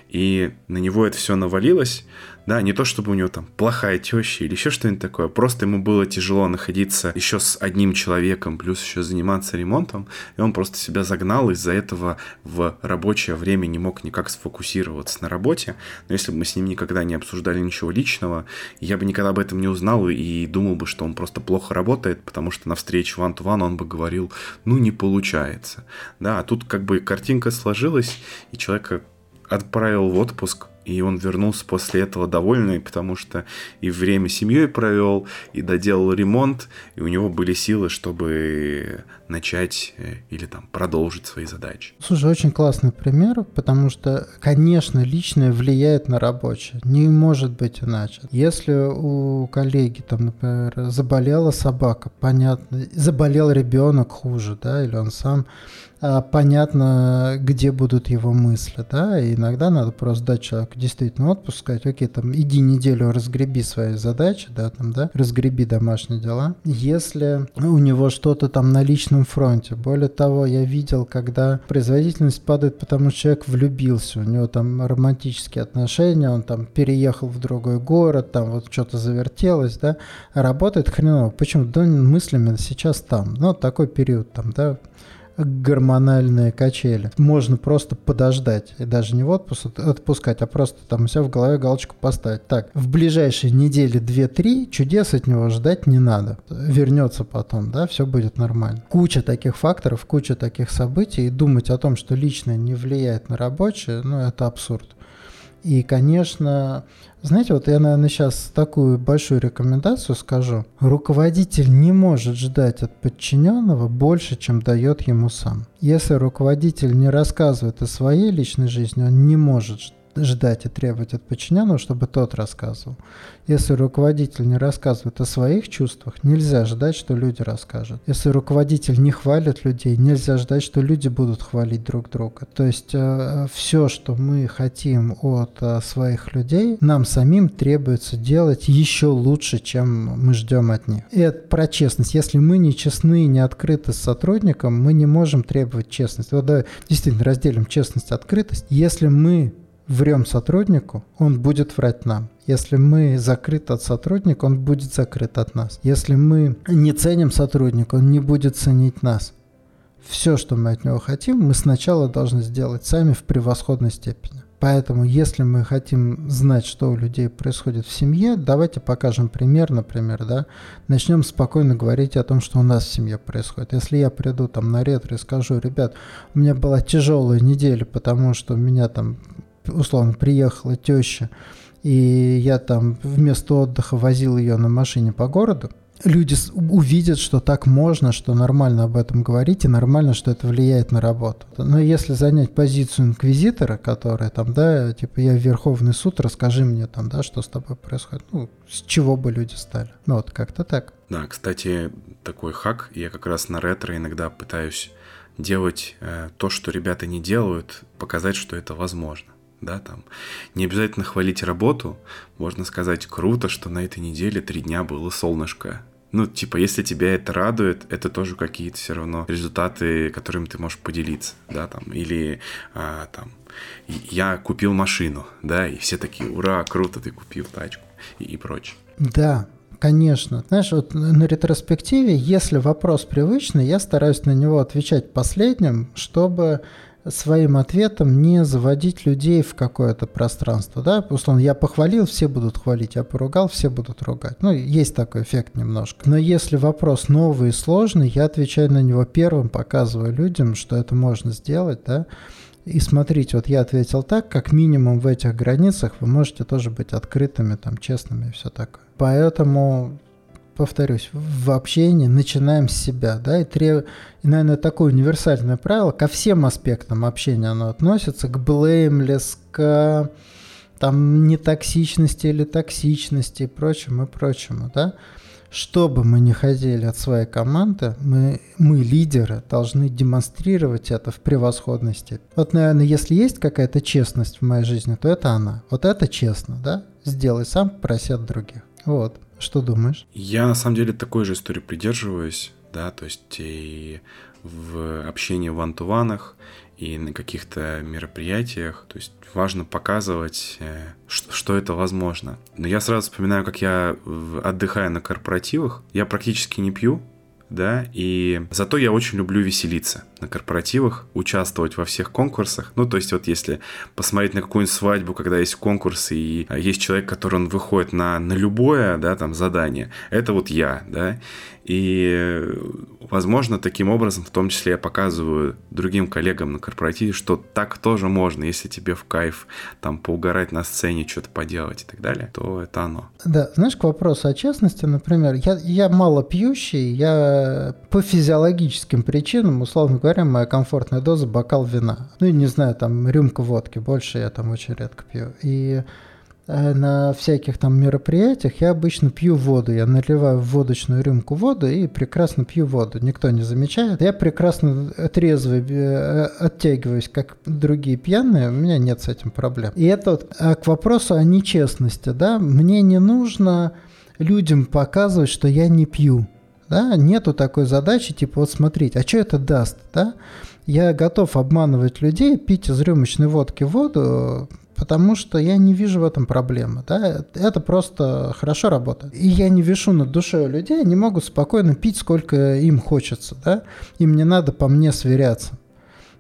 И на него это все навалилось. Да, не то чтобы у него там плохая теща или еще что-нибудь такое, просто ему было тяжело находиться еще с одним человеком, плюс еще заниматься ремонтом, и он просто себя загнал, из-за этого в рабочее время не мог никак сфокусироваться на работе. Но если бы мы с ним никогда не обсуждали ничего личного, я бы никогда об этом не узнал и думал бы, что он просто плохо работает, потому что на встрече one-to-one он бы говорил, ну не получается. Да, а тут как бы картинка сложилась, и человека отправил в отпуск, и он вернулся после этого довольный, потому что и время с семьей провел, и доделал ремонт, и у него были силы, чтобы начать э, или там продолжить свои задачи. Слушай, очень классный пример, потому что, конечно, личное влияет на рабочее. Не может быть иначе. Если у коллеги, там, например, заболела собака, понятно, заболел ребенок хуже, да, или он сам а, понятно, где будут его мысли, да, и иногда надо просто дать человеку действительно отпуск, сказать, окей, там, иди неделю разгреби свои задачи, да, там, да, разгреби домашние дела. Если у него что-то там на личном фронте, более того, я видел, когда производительность падает, потому что человек влюбился, у него там романтические отношения, он там переехал в другой город, там вот что-то завертелось, да, работает хреново. Почему? Да мыслями сейчас там, ну, такой период там, да, гормональные качели. Можно просто подождать, и даже не в отпуск отпускать, а просто там все в голове галочку поставить. Так, в ближайшие недели 2-3 чудес от него ждать не надо. Вернется потом, да, все будет нормально. Куча таких факторов, куча таких событий, и думать о том, что личное не влияет на рабочее, ну, это абсурд. И, конечно, знаете, вот я, наверное, сейчас такую большую рекомендацию скажу. Руководитель не может ждать от подчиненного больше, чем дает ему сам. Если руководитель не рассказывает о своей личной жизни, он не может ждать и требовать от подчиненного, чтобы тот рассказывал. Если руководитель не рассказывает о своих чувствах, нельзя ждать, что люди расскажут. Если руководитель не хвалит людей, нельзя ждать, что люди будут хвалить друг друга. То есть э, все, что мы хотим от э, своих людей, нам самим требуется делать еще лучше, чем мы ждем от них. И это про честность. Если мы не честны, не открыты с сотрудником, мы не можем требовать честности. Вот давай действительно разделим честность, открытость. Если мы врем сотруднику, он будет врать нам. Если мы закрыты от сотрудника, он будет закрыт от нас. Если мы не ценим сотрудника, он не будет ценить нас. Все, что мы от него хотим, мы сначала должны сделать сами в превосходной степени. Поэтому, если мы хотим знать, что у людей происходит в семье, давайте покажем пример, например, да, начнем спокойно говорить о том, что у нас в семье происходит. Если я приду там на ретро и скажу, ребят, у меня была тяжелая неделя, потому что меня там условно, приехала теща, и я там вместо отдыха возил ее на машине по городу, люди увидят, что так можно, что нормально об этом говорить, и нормально, что это влияет на работу. Но если занять позицию инквизитора, которая там, да, типа, я Верховный суд, расскажи мне там, да, что с тобой происходит, ну, с чего бы люди стали. Ну, вот как-то так. Да, кстати, такой хак, я как раз на ретро иногда пытаюсь делать э, то, что ребята не делают, показать, что это возможно да, там. Не обязательно хвалить работу, можно сказать, круто, что на этой неделе три дня было солнышко. Ну, типа, если тебя это радует, это тоже какие-то все равно результаты, которыми ты можешь поделиться, да, там, или а, там, я купил машину, да, и все такие, ура, круто, ты купил тачку и, и прочее. Да, Конечно. Знаешь, вот на ретроспективе, если вопрос привычный, я стараюсь на него отвечать последним, чтобы своим ответом не заводить людей в какое-то пространство. Да? Условно, я похвалил, все будут хвалить, я поругал, все будут ругать. Ну, есть такой эффект немножко. Но если вопрос новый и сложный, я отвечаю на него первым, показываю людям, что это можно сделать, да, и смотрите, вот я ответил так, как минимум в этих границах вы можете тоже быть открытыми, там, честными и все такое. Поэтому повторюсь, в общении начинаем с себя, да, и, треб... и, наверное, такое универсальное правило ко всем аспектам общения оно относится, к blameless, к там нетоксичности или токсичности и прочему, и прочему, да. Что бы мы ни хотели от своей команды, мы, мы, лидеры, должны демонстрировать это в превосходной степени. Вот, наверное, если есть какая-то честность в моей жизни, то это она. Вот это честно, да? Сделай сам, проси от других. Вот. Что думаешь? Я на самом деле такой же истории придерживаюсь, да, то есть и в общении в антуванах и на каких-то мероприятиях. То есть важно показывать, э, что это возможно. Но я сразу вспоминаю, как я отдыхаю на корпоративах. Я практически не пью, да, и зато я очень люблю веселиться на корпоративах, участвовать во всех конкурсах. Ну, то есть вот если посмотреть на какую-нибудь свадьбу, когда есть конкурс и а, есть человек, который он выходит на, на любое, да, там, задание, это вот я, да, и, возможно, таким образом, в том числе, я показываю другим коллегам на корпоративе, что так тоже можно, если тебе в кайф там поугарать на сцене, что-то поделать и так далее, то это оно. Да, знаешь, к вопросу о честности, например, я, я мало пьющий, я по физиологическим причинам, условно говоря, моя комфортная доза бокал вина. Ну, и не знаю, там рюмка водки, больше я там очень редко пью. И на всяких там мероприятиях я обычно пью воду. Я наливаю в водочную рюмку воду и прекрасно пью воду. Никто не замечает. Я прекрасно трезвый э, оттягиваюсь, как другие пьяные. У меня нет с этим проблем. И это вот к вопросу о нечестности. Да? Мне не нужно людям показывать, что я не пью. Да? Нету такой задачи, типа, вот смотрите, а что это даст? Да? Я готов обманывать людей, пить из рюмочной водки воду, потому что я не вижу в этом проблемы. Да? Это просто хорошо работает. И я не вешу над душой людей, они могут спокойно пить, сколько им хочется. Да? Им не надо по мне сверяться.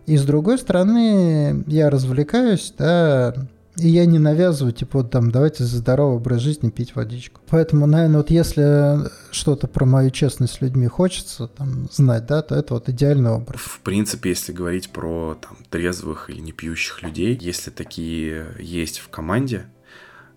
И с другой стороны, я развлекаюсь, да, и я не навязываю, типа, вот там, давайте за здоровый образ жизни пить водичку. Поэтому, наверное, вот если что-то про мою честность с людьми хочется там знать, да, то это вот идеальный образ. В принципе, если говорить про там трезвых или не пьющих людей, если такие есть в команде,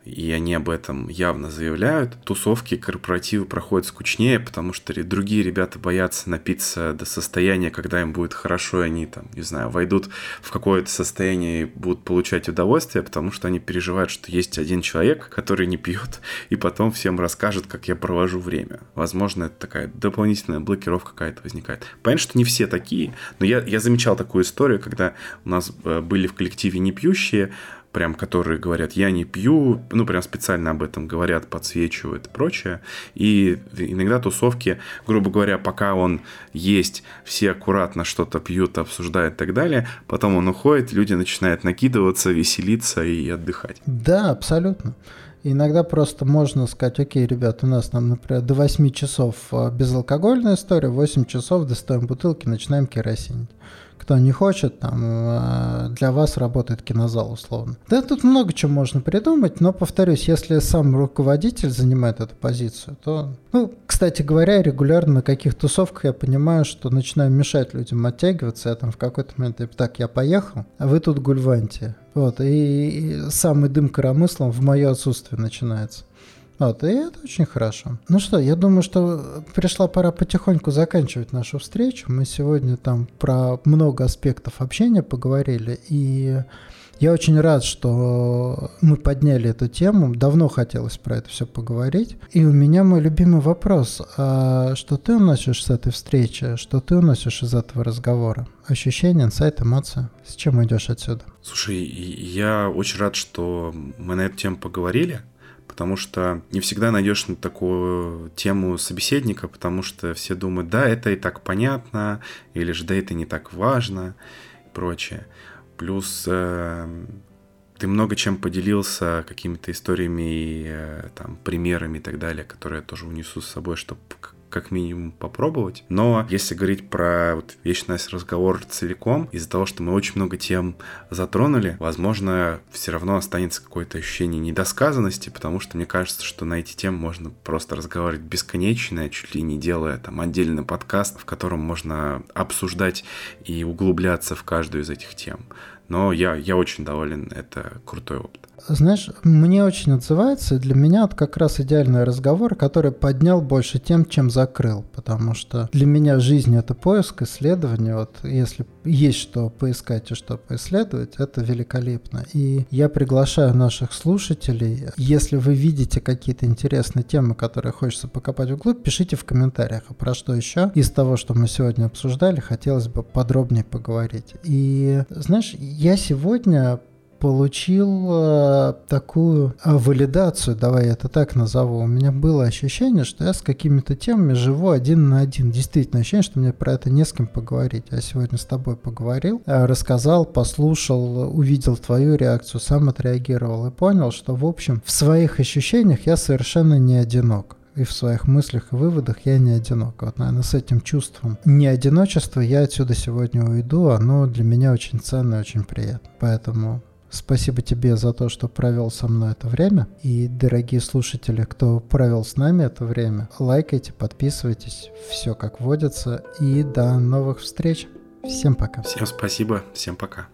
и они об этом явно заявляют, тусовки, корпоративы проходят скучнее, потому что другие ребята боятся напиться до состояния, когда им будет хорошо, и они там, не знаю, войдут в какое-то состояние и будут получать удовольствие, потому что они переживают, что есть один человек, который не пьет, и потом всем расскажет, как я провожу время. Возможно, это такая дополнительная блокировка какая-то возникает. Понятно, что не все такие, но я, я замечал такую историю, когда у нас э, были в коллективе не пьющие, прям которые говорят, я не пью, ну, прям специально об этом говорят, подсвечивают и прочее. И иногда тусовки, грубо говоря, пока он есть, все аккуратно что-то пьют, обсуждают и так далее, потом он уходит, люди начинают накидываться, веселиться и отдыхать. Да, абсолютно. Иногда просто можно сказать, окей, ребят, у нас, там, например, до 8 часов а, безалкогольная история, 8 часов достаем бутылки, начинаем керосинить кто не хочет, там, э, для вас работает кинозал условно. Да, тут много чего можно придумать, но, повторюсь, если сам руководитель занимает эту позицию, то... Ну, кстати говоря, регулярно на каких тусовках я понимаю, что начинаю мешать людям оттягиваться, я там в какой-то момент, так, я поехал, а вы тут гульванте. Вот, и, и самый дым коромыслом в мое отсутствие начинается. Вот, и это очень хорошо. Ну что, я думаю, что пришла пора потихоньку заканчивать нашу встречу. Мы сегодня там про много аспектов общения поговорили, и я очень рад, что мы подняли эту тему. Давно хотелось про это все поговорить. И у меня мой любимый вопрос. А что ты уносишь с этой встречи? Что ты уносишь из этого разговора? Ощущения, инсайт, эмоции? С чем идешь отсюда? Слушай, я очень рад, что мы на эту тему поговорили потому что не всегда найдешь на такую тему собеседника, потому что все думают, да, это и так понятно, или же да, это не так важно и прочее. Плюс э, ты много чем поделился, какими-то историями, и, э, там, примерами и так далее, которые я тоже унесу с собой, чтобы как минимум попробовать. Но если говорить про вот весь разговор целиком, из-за того, что мы очень много тем затронули, возможно, все равно останется какое-то ощущение недосказанности, потому что мне кажется, что на эти темы можно просто разговаривать бесконечно, чуть ли не делая там отдельный подкаст, в котором можно обсуждать и углубляться в каждую из этих тем. Но я, я очень доволен, это крутой опыт. Знаешь, мне очень отзывается, для меня это как раз идеальный разговор, который поднял больше тем, чем закрыл, потому что для меня жизнь — это поиск, исследование, вот если есть что поискать и что поисследовать, это великолепно. И я приглашаю наших слушателей, если вы видите какие-то интересные темы, которые хочется покопать вглубь, пишите в комментариях, а про что еще из того, что мы сегодня обсуждали, хотелось бы подробнее поговорить. И, знаешь, я сегодня получил э, такую э, валидацию, давай я это так назову. У меня было ощущение, что я с какими-то темами живу один на один. Действительно, ощущение, что мне про это не с кем поговорить. Я сегодня с тобой поговорил, э, рассказал, послушал, увидел твою реакцию, сам отреагировал и понял, что, в общем, в своих ощущениях я совершенно не одинок и в своих мыслях и выводах я не одинок. Вот, наверное, с этим чувством не одиночества я отсюда сегодня уйду, оно для меня очень ценно и очень приятно. Поэтому Спасибо тебе за то, что провел со мной это время. И, дорогие слушатели, кто провел с нами это время, лайкайте, подписывайтесь, все как водится. И до новых встреч. Всем пока. Всем спасибо, всем пока.